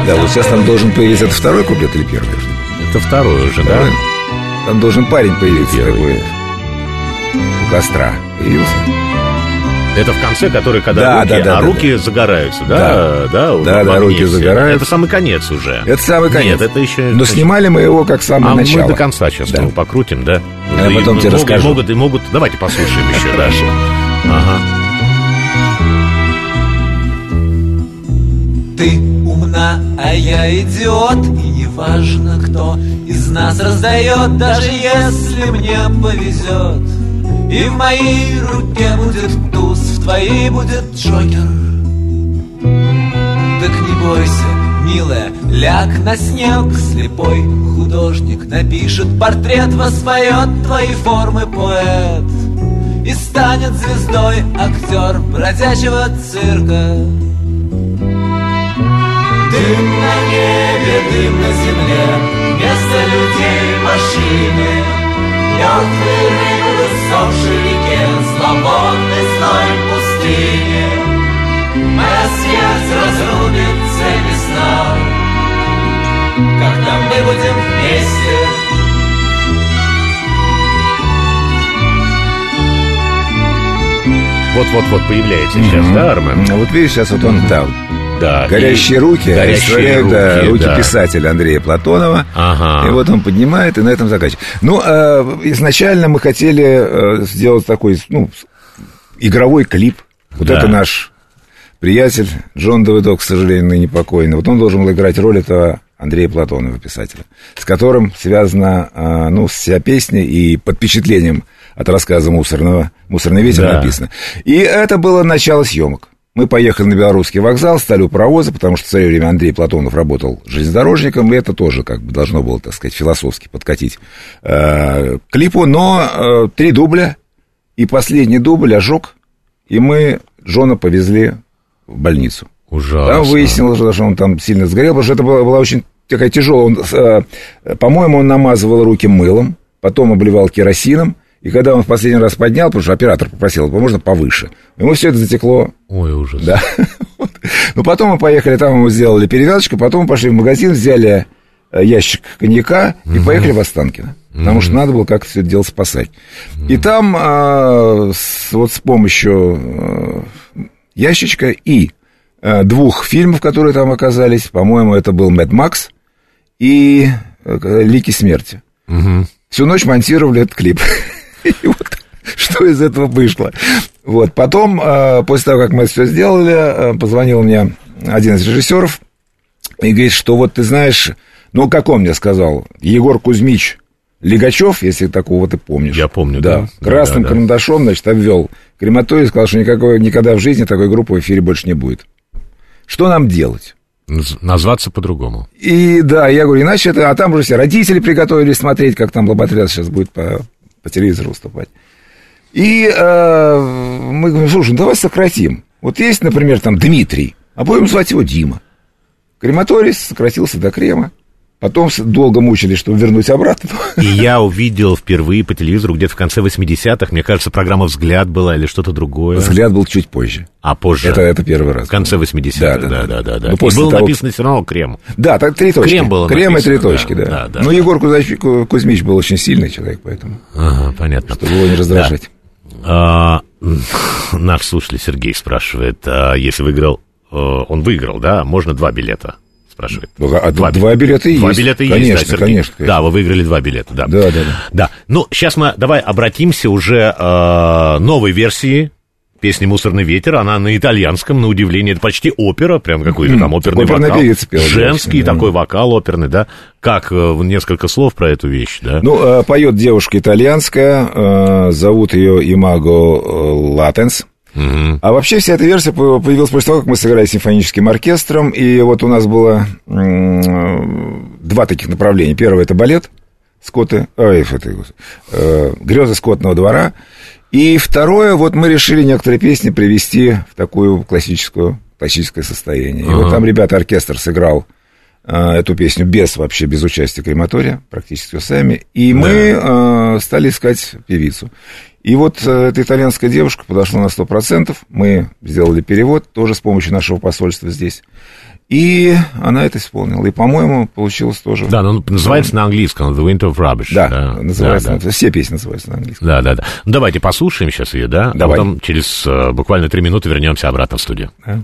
Да, вот сейчас там должен появиться это второй куплет или первый? Это второе уже, да? Второй. Там должен парень появиться Первый. такой у костра. Появился? Это в конце, который, когда Да, руки, да, да, а да, руки загораются, да? Да, Да, да, огне руки загораются. Это самый конец уже. Это самый конец. Нет, это еще... Но снимали мы его как самое А начало. мы до конца сейчас Да. его покрутим, да? Я И потом тебе могут- расскажу. Могут, и могут... Давайте послушаем еще дальше. Ага. Ты умна, а я идиот И неважно, кто из нас раздает Даже если мне повезет И в моей руке будет туз твоей будет Джокер. Так не бойся, милая, ляг на снег Слепой художник напишет портрет Воспоет твои формы поэт. И станет звездой актер бродячего цирка. Дым на небе, дым на земле Вместо людей машины Мертвые рыбы иссохшей реке Зловонный пустыни Моя смерть разрубится весна Когда мы будем вместе Вот-вот-вот появляется сейчас, да, Армен? Ну, Вот видишь, сейчас вот он там. Да. Горящие и- руки, Горящие олицетворяют, да, руки, руки да. писателя Андрея Платонова. Ага. И вот он поднимает, и на этом заканчивает. Ну, э, изначально мы хотели э, сделать такой, ну, игровой клип. Вот Да. это наш приятель Джон Давыдов, к сожалению, ныне покойный. Вот он должен был играть роль этого Андрея Платонова, писателя, с которым связана, э, ну, вся песня и под впечатлением от рассказа мусорного, «Мусорный ветер» Да. написано. И это было начало съемок. Мы поехали на Белорусский вокзал, стали у паровоза, потому что в свое время Андрей Платонов работал железнодорожником, и это тоже как бы должно было, так сказать, философски подкатить э, к клипу. Но э, три дубля, и последний дубль ожог, и мы Джона повезли в больницу. Ужасно. Там выяснилось, что он там сильно сгорел, потому что это была, была очень такая тяжелая. Он, э, по-моему, он намазывал руки мылом, потом обливал керосином, и когда он в последний раз поднял, потому что оператор попросил, можно повыше, ему все это затекло Ой, ужас. да. Вот. Ну, потом мы поехали, там мы сделали перевязочку, потом мы пошли в магазин, взяли э, ящик коньяка и поехали в Останкино. Потому что надо было как-то все это дело спасать. И там а, с- вот с помощью э, ящичка и э, двух фильмов, которые там оказались, по-моему, это был «Мэд Макс» и э, «Лики смерти». Всю ночь монтировали этот клип. И вот что из этого вышло. Вот. Потом, э, после того, как мы все сделали, э, позвонил мне один из режиссеров и говорит, что вот ты знаешь, ну, как он мне сказал, Егор Кузьмич Легачев, если такого ты помнишь. Я помню, да. да. Красным Да, да. карандашом, значит, обвел крематорий, сказал, что никакой, никогда в жизни такой группы в эфире больше не будет. Что нам делать? Наз- Назваться по-другому. И да, я говорю, иначе это... А там уже все родители приготовились смотреть, как там Лоботряс сейчас будет по, по телевизору выступать. И э, мы говорим, слушай, ну давай сократим. Вот есть, например, там Дмитрий, а будем звать его Дима. Крематорий сократился до крема. Потом долго мучились, чтобы вернуть обратно. И я увидел впервые по телевизору где-то в конце 80-х, мне кажется, программа «Взгляд» была или что-то другое. Взгляд был чуть позже. А позже. Это, это первый раз. В конце 80-х, Да, да, да, да, да. да, да. Ну, И после было того- написано все равно «Крем». Да, так три точки. Крем было Крем и три написано, точки, да, да. да, да, ну, да. Егор Кузьмич, Кузьмич был очень сильный человек, поэтому, Ага, понятно. чтобы его не раздражать. А, наш слушатель Сергей спрашивает, а если выиграл э, он выиграл, да, можно два билета, спрашивает. Ну, а два, два билета есть. Два билета конечно, есть, да, Сергей? конечно, конечно. Да, вы выиграли два билета, да. Да, да, да. Да, ну, сейчас мы давай обратимся уже э, новой версии песни «Мусорный ветер». Она на итальянском, на удивление. Это почти опера, прям какой-то там оперный Оперная вокал. певица пела, Женский да. такой вокал оперный, да. Как, э, несколько слов про эту вещь, да? Ну, э, поет девушка итальянская, э, зовут ее Имаго Латенс. А вообще вся эта версия по- появилась после того, как мы сыграли с симфоническим оркестром, и вот у нас было два таких направления. Первое это балет Скотты, ой, это, э, грезы скотного двора. И второе, вот мы решили некоторые песни привести в такую классическую, классическое состояние. И вот там ребята, оркестр сыграл э, эту песню без вообще, без участия крематория, практически сами. И мы э, стали искать певицу. И вот э, эта итальянская девушка подошла на 100%, мы сделали перевод, тоже с помощью нашего посольства здесь. И она это исполнила. И, по-моему, получилось тоже... Да, но называется на английском «The Winter of Rubbish». Да, называется, да, да. все песни называются на английском. Да, да, да. Ну, давайте послушаем сейчас ее, да? Давай. А потом через э, буквально три минуты вернемся обратно в студию. Да.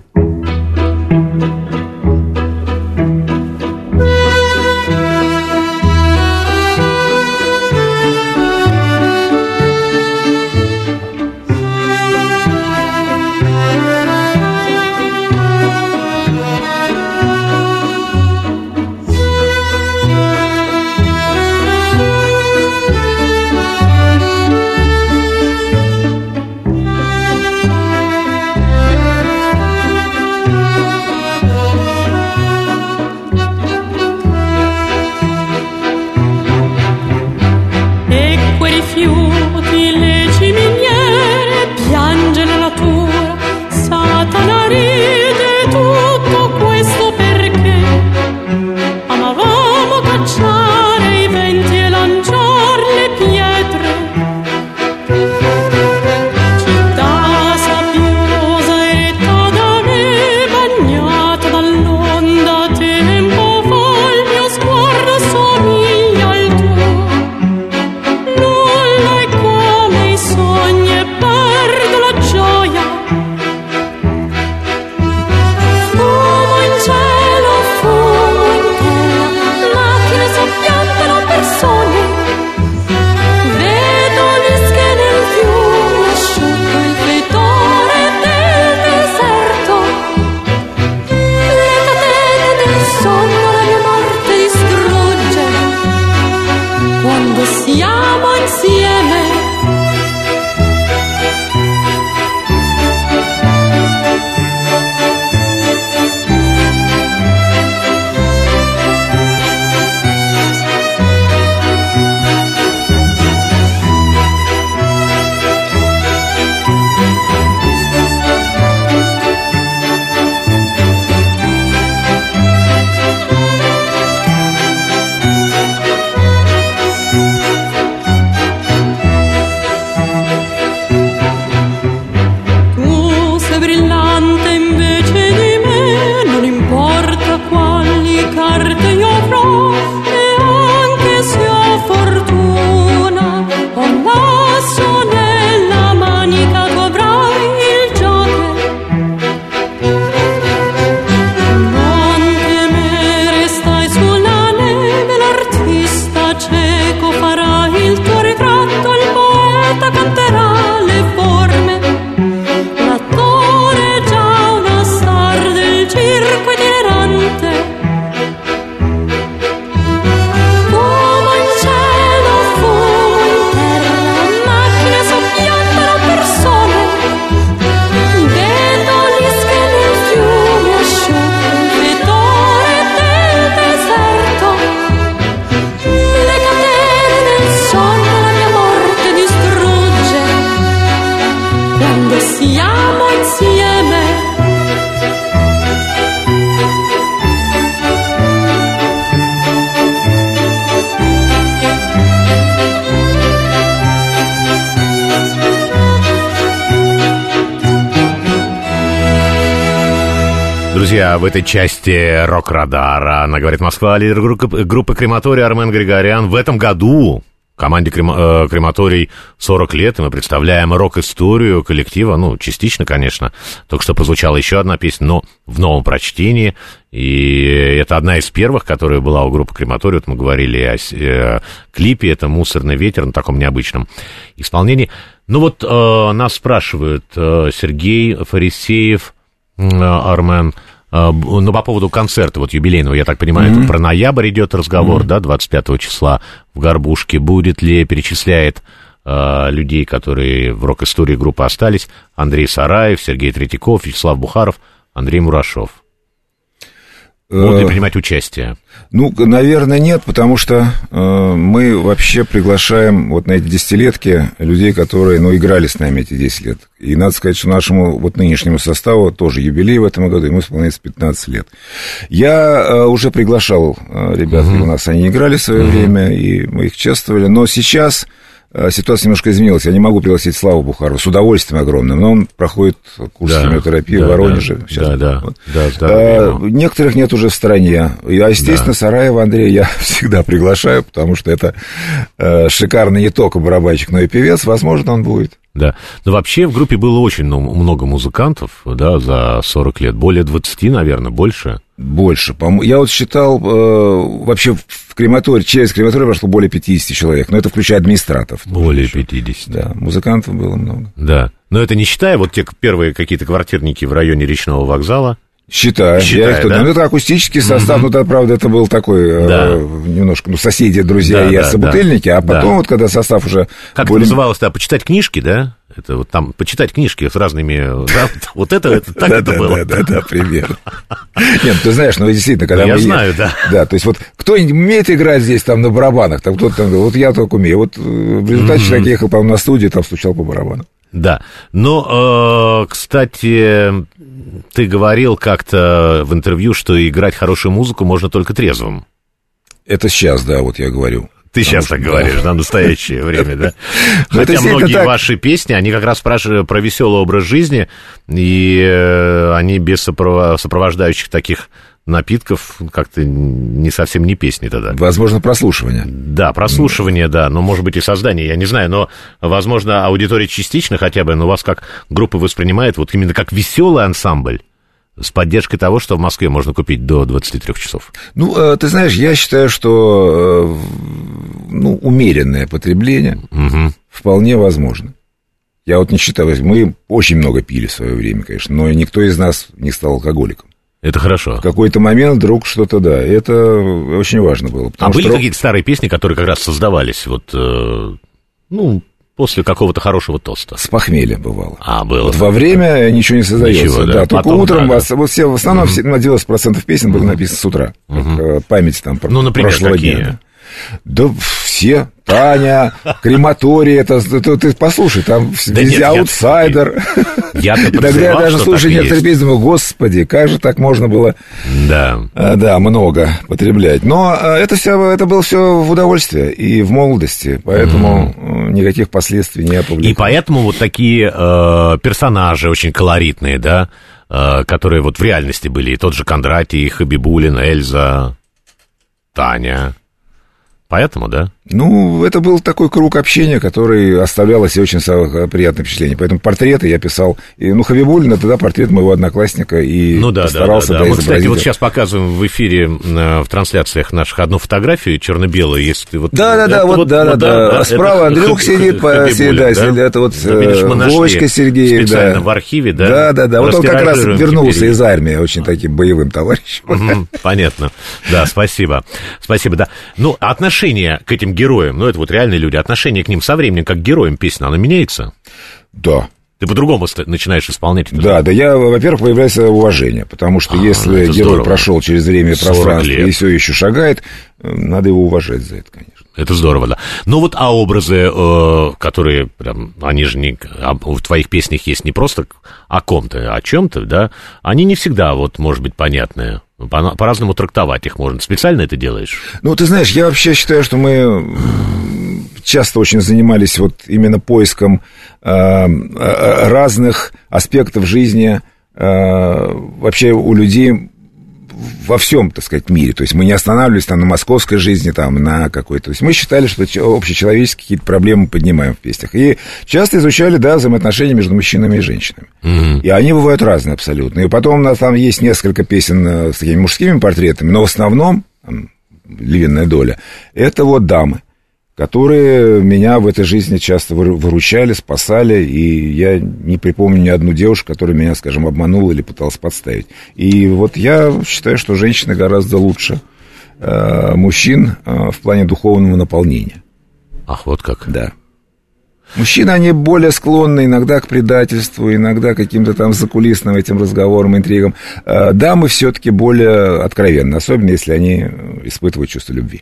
В этой части «Рок-радара» она говорит Москва, лидер группы, группы Крематория Армен Григорян в этом году Команде крема- э, крематорий 40 лет, и мы представляем рок-историю коллектива, ну, частично, конечно. Только что прозвучала еще одна песня, но в новом прочтении. И это одна из первых, которая была у группы крематорий. Вот мы говорили о э, клипе, это «Мусорный ветер» на таком необычном исполнении. Ну вот э, нас спрашивают э, Сергей Фарисеев, э, Армен, ну, по поводу концерта, вот юбилейного, я так понимаю, это про ноябрь идет разговор, да, 25 числа в Горбушке. Будет ли, перечисляет э, людей, которые в рок-истории группы остались, Андрей Сараев, Сергей Третьяков, Вячеслав Бухаров, Андрей Мурашов. Будут Э, принимать участие? Ну, наверное, нет, потому что э, мы вообще приглашаем вот на эти десятилетки людей, которые, ну, играли с нами эти 10 лет. И надо сказать, что нашему вот нынешнему составу тоже юбилей в этом году, ему исполняется 15 лет. Я э, уже приглашал э, ребят, у нас они играли в свое время, и мы их чествовали, но сейчас ситуация немножко изменилась. Я не могу пригласить Славу Бухару с удовольствием огромным, но он проходит курс Да, химиотерапии да, в Воронеже. да, Сейчас. да, да, Вот. да, здоровья А. Некоторых нет уже в стране. Я, естественно, Сараева Андрея я всегда приглашаю, потому что это э, шикарный не только барабанщик, но и певец. Возможно, он будет. Да. Но вообще в группе было очень ну, много музыкантов, да, за 40 лет. Более 20, наверное, больше. Больше. Я вот считал, э, вообще в крематорий, через крематорий прошло более 50 человек, но это включая администратов. Более 50. Да, музыкантов было много. Да. Но это не считая вот те первые какие-то квартирники в районе речного вогзала. Считаю. Считаю, я их да? Ну, это акустический состав, ну, это, правда, это был такой э, Да. немножко, ну, соседи, друзья Да, и да, собутыльники, а да. потом вот, когда состав уже... Как более- это называлось, да, почитать книжки, да? Это вот там, почитать книжки с разными... да, вот это, это так это было. Да, да, да, примерно. Нет, ты знаешь, ну, действительно, когда я знаю, да. Да, то есть вот кто-нибудь умеет играть здесь там на барабанах, там кто-то там, вот я только умею. Вот э, в результате человек ехал, по-моему, на студию, там стучал по барабану. Да. Но, э, кстати, ты говорил как-то в интервью, что играть хорошую музыку можно только трезвым. Это сейчас, да, вот я говорю. Ты сейчас так говоришь, да, настоящее время, да? Ну, Хотя многие ваши песни, они как раз про веселый образ жизни, и э, они без сопровождающих таких напитков как-то не совсем не песни тогда. Возможно, прослушивание. Да, прослушивание, да, но, может быть, и создание, я не знаю, но, возможно, аудитория частично хотя бы, но вас как группа воспринимает вот именно как веселый ансамбль с поддержкой того, что в Москве можно купить до 23 часов. Ну, э, ты знаешь, я считаю, что э, ну, умеренное потребление вполне возможно. Я вот не считаю, мы очень много пили в свое время, конечно, но никто из нас не стал алкоголиком. Это хорошо. В какой-то момент вдруг что-то, да, это очень важно было. А были что- какие-то старые песни, которые как раз создавались вот, э, ну, после какого-то хорошего тоста? С похмелья бывало. А, было. Вот во время ничего не создается. Ничего, да. да. только Потом, утром да, вас, вот все, в основном все, на 90% песен было написано с утра. Э, память там Ну, например, прошлого какие? дня. Да все. Таня, крематорий, это, это ты послушай, там Да везде нет, я- аутсайдер. Я-то Иногда я даже слушаю и некоторые песни, думаю, господи, как же так можно было, Да. а, да, много потреблять. Но а, это все, это было все в удовольствие и в молодости, поэтому э, никаких последствий не повлекло. И поэтому вот такие э, персонажи очень колоритные, да, э, которые вот в реальности были. И тот же Кондратий, Хабибулин, Эльза, Таня. Поэтому, да? Ну, это был такой круг общения, который оставлял о себе очень приятное впечатление. Поэтому портреты я писал. И, ну, Хавибулин, тогда портрет моего одноклассника. И Ну да, да, да, да. да, Мы, кстати, вот сейчас показываем в эфире, э, в трансляциях наших одну фотографию черно-белую, если ты вот... Да, да, да, это вот, да, да, да. Справа Андрюх Хаб- сидит, да, это вот э, Вовочка Сергеев, специально в архиве, да. Да, да, да. Вот он как раз вернулся из армии очень таким боевым товарищем. Понятно. Да, спасибо. Спасибо, да. Ну, отношение к этим героям, ну, это вот реальные люди, отношение к ним со временем, как к героям песни, оно меняется? Да. Ты по-другому начинаешь исполнять это. Да, да, я, во-первых, появляется уважение, потому что А, если герой здорово. прошел через время и 40 пространство лет. и все еще шагает, э, надо его уважать за это, конечно. Это здорово, да. Ну вот, а образы, э, которые прям, они же не, а в твоих песнях есть не просто о ком-то, о чем-то, да, они не всегда, вот, может быть, понятные. По- По-разному трактовать их можно. Специально это делаешь? Ну, ты знаешь, я вообще считаю, что мы часто очень занимались вот именно поиском э, э, разных аспектов жизни э, вообще у людей во всем, так сказать, мире. То есть мы не останавливались там на московской жизни, там, на какой-то... То есть мы считали, что че- общечеловеческие какие-то проблемы поднимаем в песнях. И часто изучали, да, взаимоотношения между мужчинами и женщинами. И они бывают разные абсолютно. И потом у нас там есть несколько песен э, с такими мужскими портретами, но в основном, там, львиная доля, это вот дамы которые меня в этой жизни часто выру- выручали, спасали, и я не припомню ни одну девушку, которая меня, скажем, обманула или пыталась подставить. И вот я считаю, что женщины гораздо лучше э, мужчин э, в плане духовного наполнения. Ах, вот как. Да. Мужчины, они более склонны иногда к предательству, иногда к каким-то там закулисным этим разговорам, интригам. Э, Дамы все-таки более откровенны, особенно если они испытывают чувство любви.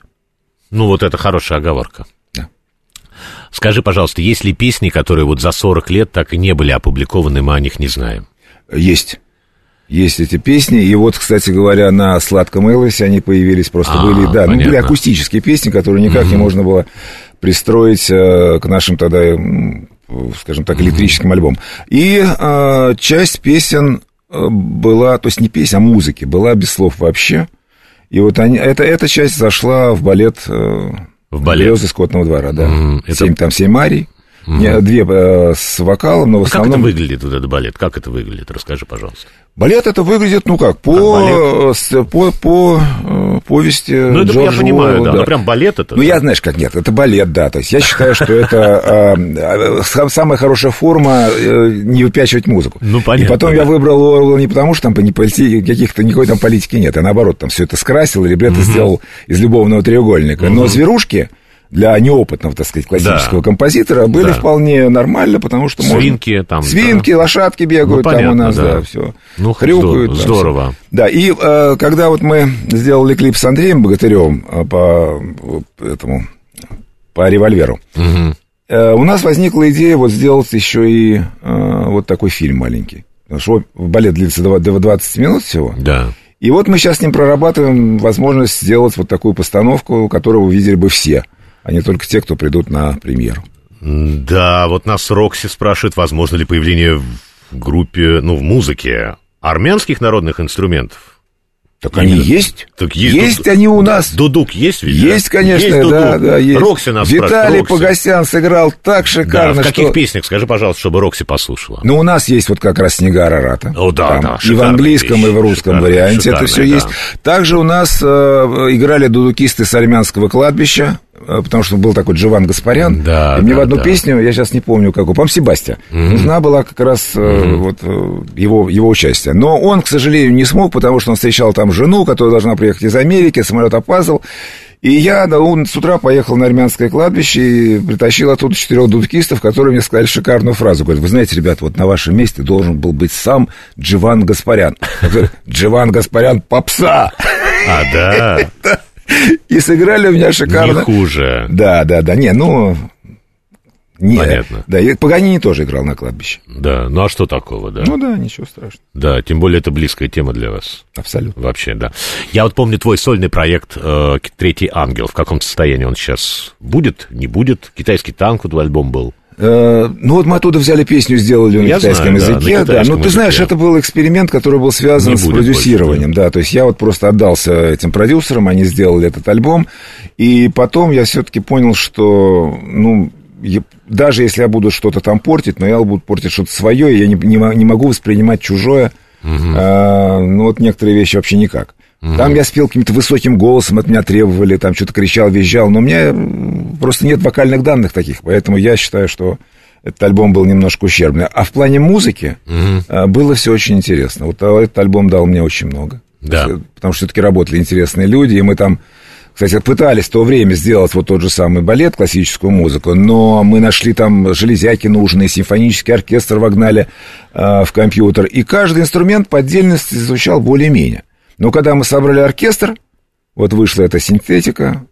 Ну, вот это хорошая оговорка. Да. Скажи, пожалуйста, есть ли песни, которые вот за 40 лет так и не были опубликованы, мы о них не знаем? Есть. Есть эти песни, и вот, кстати говоря, на «Сладком Элвисе» они появились, просто А, были, да, ну, были понятно. акустические песни, которые никак не можно было пристроить э, к нашим тогда, м, скажем так, электрическим альбомам. И э, часть песен э, была, то есть не песен, а музыки, была без слов вообще. И вот они, это, эта часть зашла в балет, э, В балет. «Грезы скотного двора», да. Мгм, это- Семь, там семь арий, Не, две э, с вокалом, но в А как это основном... выглядит, вот этот балет? Как это выглядит? Расскажи, пожалуйста. Балет это выглядит, ну как, по, с- по, по э, повести Ну, это я Джорджа понимаю, Уэлла, да. Ну, прям балет это. Ну, я, знаешь, как нет, это балет, да. То есть я считаю, что это э, э, сам- самая хорошая форма э, не выпячивать музыку. Ну, И понятно, потом да. я выбрал Уэлла не потому, что там не полити- каких-то никакой там политики нет, а наоборот, там все это скрасил, либретто сделал из любовного треугольника. Но зверушки для неопытного, так сказать, классического Да. композитора были Да. вполне нормально, потому что можно- Свинки там, Свинки, лошадки бегают Ну, там у понятно, нас, да. да, все. Ну, Хрюкают. здорово, там. Да, и э, когда вот мы сделали клип с Андреем Богатыревым э, по этому, по револьверу, Мгм. э, у нас возникла идея вот сделать еще и э, вот такой фильм маленький. Потому что балет длится два- 20 минут всего. Да. И вот мы сейчас с ним прорабатываем возможность сделать вот такую постановку, которую увидели бы все, а не только те, кто придут на премьеру. Да, вот нас Рокси спрашивает, возможно ли появление в группе, ну, в музыке армянских народных инструментов. Так они Именно. есть. Так есть есть дуд- они у нас. Дудук есть ведь? да? Есть, конечно, Есть да, дудук. да, есть. Рокси нас Виталий Рокси. Погосян сыграл так Да, шикарно, в каких что... песнях, скажи, пожалуйста, чтобы Рокси послушала. Ну, у нас есть вот как раз «Снега Арарата». О, да, Там да, И в английском, вещь, и в русском шикарная, варианте это шикарная, все да. есть. Также у нас э, играли дудукисты с армянского кладбища, потому что был такой Джован Гаспарян. Да, и мне да, в одну да. песню, я сейчас не помню какую, по-моему, Себастья, нужна была как раз э, вот э, его, его участие. Но он, к сожалению, не смог, потому что он встречал там жену, которая должна приехать из Америки, самолет опаздывал. И я да, он с утра поехал на армянское кладбище и притащил оттуда четырех дудкистов, которые мне сказали шикарную фразу. Говорят, вы знаете, ребят, вот на вашем месте должен был быть сам Дживан Гаспарян. Дживан Гаспарян попса! А, да, И сыграли у меня не шикарно. хуже. Да, да, да, не, ну... Не, Понятно. Да, и Паганини тоже играл на кладбище. Да, ну а что такого, да? Ну да, ничего страшного. Да, тем более это близкая тема для вас. Абсолютно. Вообще, да. Я вот помню твой сольный проект э, «Третий ангел». В каком состоянии он сейчас? Будет, не будет? Китайский танк, вот твой альбом был. Э, Ну вот мы оттуда взяли песню, сделали на Я китайском знаю, да, на языке, да. китайском Ну ты знаешь, языке. это был эксперимент, который был связан Не с продюсированием, да. То есть я вот просто отдался этим продюсерам, они сделали этот альбом, и потом я все-таки понял, что, ну, я- даже если я буду что-то там портить, но я буду портить что-то свое, и я не, не не могу воспринимать чужое, а, ну вот некоторые вещи вообще никак. Там я спел каким-то высоким голосом, от меня требовали, там что-то кричал, визжал, но у меня просто нет вокальных данных таких, поэтому я считаю, что этот альбом был немножко ущербный. А в плане музыки а, было все очень интересно. Вот а, этот альбом дал мне очень много. Да. Потому что все-таки работали интересные люди, и мы там, кстати, пытались в то время сделать вот тот же самый балет, классическую музыку, но мы нашли там железяки нужные, симфонический оркестр вогнали а, в компьютер, и каждый инструмент по отдельности звучал более-менее. Но когда мы собрали оркестр, вот вышла эта синтетика,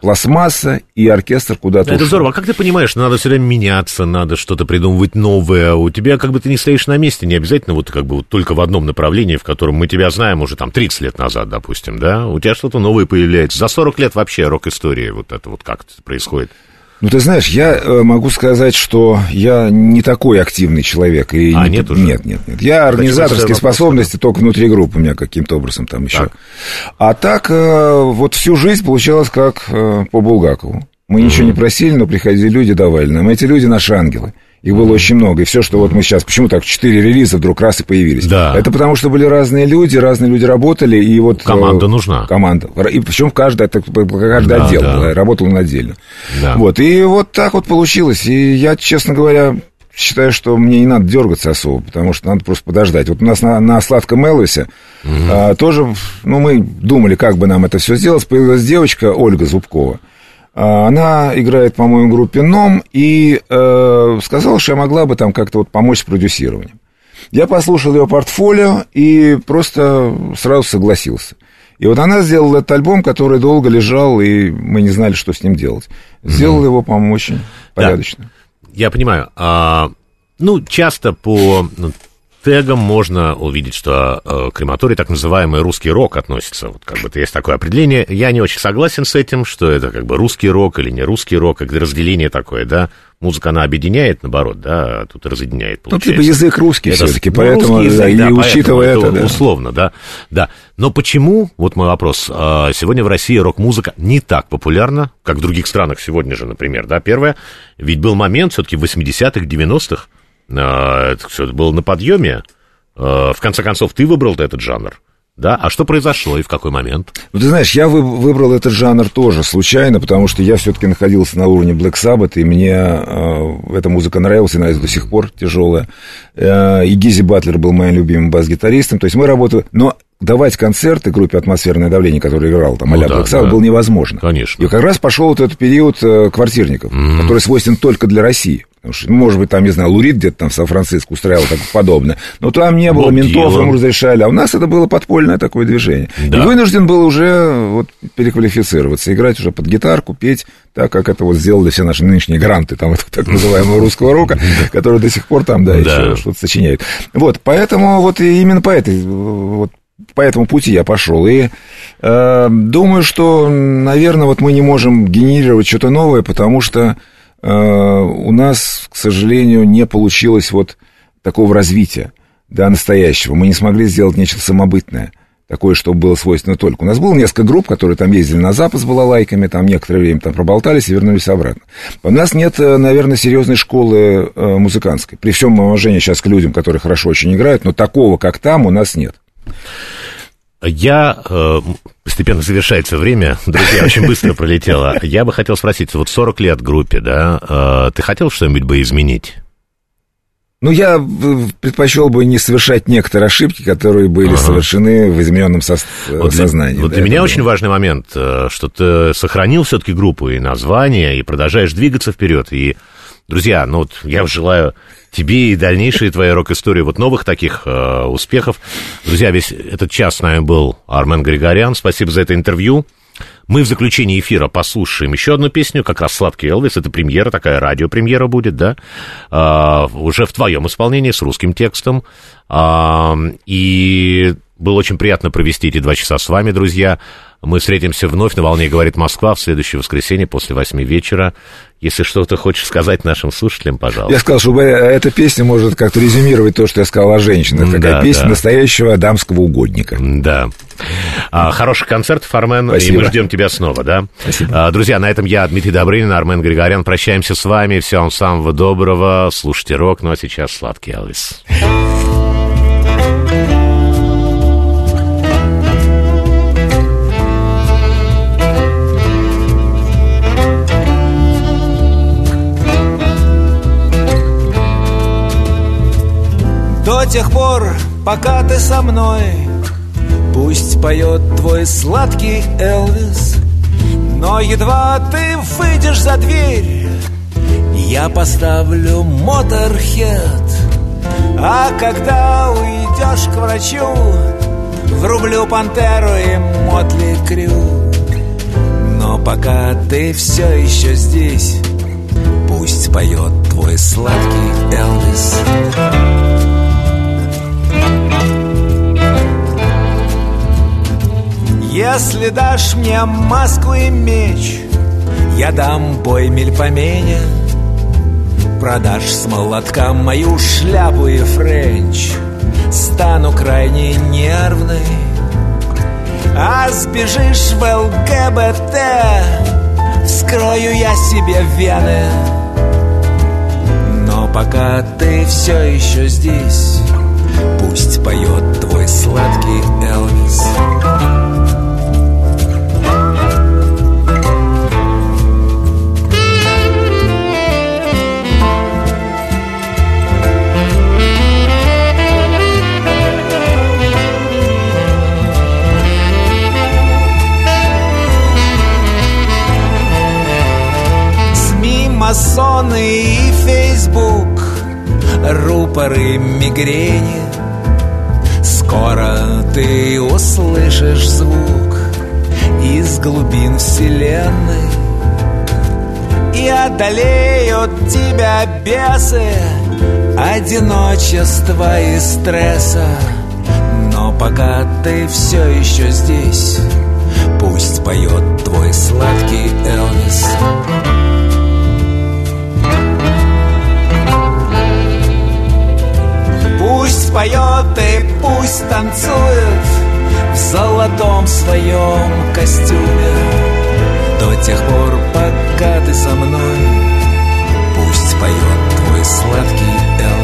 пластмасса и оркестр куда-то Это ушел. здорово. А как ты понимаешь, надо все время меняться, надо что-то придумывать новое. У тебя как бы ты не стоишь на месте, не обязательно вот как бы вот только в одном направлении, в котором мы тебя знаем уже там 30 лет назад, допустим, да? У тебя что-то новое появляется. За 40 лет вообще рок-истории вот это вот как происходит. Ну, ты знаешь, я э, могу сказать, что я не такой активный человек. И А, не- нет уже? Нет, нет, нет. Я организаторские способности только внутри группы у меня каким-то образом там еще. Так. А так, э, вот всю жизнь получалось как э, по Булгакову. Мы ничего не просили, но приходили люди, давали нам. Эти люди наши ангелы. Их было очень много. И все, что вот мы сейчас... Почему так четыре релиза вдруг раз и появились? Да. Это потому, что были разные люди, разные люди работали, и вот... Команда э, нужна. Команда. И причем каждый, это каждый Да, отдел да. был, работал он отдельно. Да. Вот, и вот так вот получилось. И я, честно говоря, считаю, что мне не надо дергаться особо, потому что надо просто подождать. Вот у нас на, на сладком Элвисе а, тоже, ну, мы думали, как бы нам это все сделать. Появилась девочка Ольга Зубкова. А, Она играет, по-моему, в группе НОМ и э, сказала, что я могла бы там как-то вот помочь с продюсированием. Я послушал ее портфолио и просто сразу согласился. И вот она сделала этот альбом, который долго лежал, и мы не знали, что с ним делать. Сделала его, по-моему, очень порядочно. Я понимаю. А, ну, часто по ну, тегам можно увидеть, что э, крематорий, так называемый русский рок, относится. Вот как бы это есть такое определение. Я не очень согласен с этим, что это как бы русский рок или не русский рок, как разделение такое, да. Музыка, она объединяет, наоборот, да, а тут разъединяет, Ну, получается. типа язык русский Это все-таки, ну, поэтому, русский язык, да, и да, учитывая это, да. условно, да, да. Но почему, вот мой вопрос, а, сегодня в России рок-музыка не так популярна, как в других странах сегодня же, например, да, первое, ведь был момент все-таки в 80-х, 90-х, а, это все было на подъеме, А, в конце концов, ты выбрал этот жанр, да, а что произошло и в какой момент? Ну, ты знаешь, я вы- выбрал этот жанр тоже случайно, потому что я все-таки находился на уровне Black Sabbath, и мне э, эта музыка нравилась, и нравится до сих пор тяжелая. Э, и Гизи Батлер был моим любимым бас-гитаристом. То есть мы работали... Но давать концерты группе «Атмосферное давление», которая играла там, Ну а-ля да, Black Sabbath, да. было невозможно. Конечно. И как раз пошел вот этот период э, квартирников, который свойствен только для России. Потому что, ну, может быть, там, не знаю, Лурид где-то там в Сан-Франциско устраивал так подобное. Но там не было Боб ментов, ему разрешали. А у нас это было подпольное такое движение. Да. И вынужден был уже вот, переквалифицироваться, играть уже под гитарку, петь, так как это вот сделали все наши нынешние гранты, там, вот, так называемого русского рока, которые до сих пор там, да, Да. еще что-то сочиняют. Вот, поэтому вот и именно по этой, вот, по этому пути я пошел. И э, думаю, что, наверное, вот мы не можем генерировать что-то новое, потому что у нас, к сожалению, не получилось вот такого развития, да, настоящего. Мы не смогли сделать нечто самобытное такое, что было свойственно только. У нас было несколько групп, которые там ездили на запад с балалайками, там некоторое время там проболтались и вернулись обратно. У нас нет, э, наверное, серьезной школы э, музыкантской. При всем уважении сейчас к людям, которые хорошо очень играют, но такого, как там, у нас нет. Я, э, постепенно завершается время, друзья, очень быстро пролетело. Я бы хотел спросить, вот 40 лет группе, да, э, ты хотел что-нибудь бы изменить? Ну, я э, предпочел бы не совершать некоторые ошибки, которые были Ага. совершены в измененном со- Вот для, сознании. вот да, для меня это очень было. важный момент, э, что ты сохранил все-таки группу и название, и продолжаешь двигаться вперед. И, друзья, ну вот я желаю тебе и дальнейшей твоей рок-истории вот новых таких э, успехов. Друзья, весь этот час с нами был Армен Григорян. Спасибо за это интервью. Мы в заключении эфира послушаем еще одну песню, как раз «Сладкий Элвис». Это премьера, такая радиопремьера будет, да? А, уже в твоем исполнении, с русским текстом. А, и было очень приятно провести эти два часа с вами, друзья. Мы встретимся вновь на «Волне говорит Москва» в следующее воскресенье после восьми вечера. Если что-то хочешь сказать нашим слушателям, пожалуйста. Я сказал, что э, эта песня может как-то резюмировать то, что я сказал о женщинах. Да, Такая песня да. настоящего дамского угодника. Да. А, хороших концертов, Армен, Спасибо. и мы ждем тебя снова, да? Спасибо. А, друзья, на этом я, Дмитрий Добрынин, Армен Григорян. Прощаемся с вами. Всего вам самого доброго. Слушайте рок, ну а сейчас сладкий Элвис. До тех пор, пока ты со мной Пусть поет твой сладкий Элвис. Но едва ты выйдешь за дверь Я поставлю моторхед. А когда уйдешь к врачу Врублю пантеру и мотли крю. Но пока ты все еще здесь Пусть поет твой сладкий Элвис Если дашь мне маску и меч Я дам бой мельпомене Продашь с молотка мою шляпу и френч Стану крайне нервной А сбежишь в ЛГБТ Вскрою я себе вены. Но пока ты все еще здесь Пусть поет твой сладкий Элвис масоны и Фейсбук Рупоры мигрени. Скоро ты услышишь звук Из глубин вселенной. И одолеют тебя бесы Одиночества и стресса. Но пока ты все еще здесь Пусть поет твой сладкий Элвис Пусть поет и пусть танцует В золотом своем костюме. До тех пор, пока ты со мной Пусть поет твой сладкий Элвис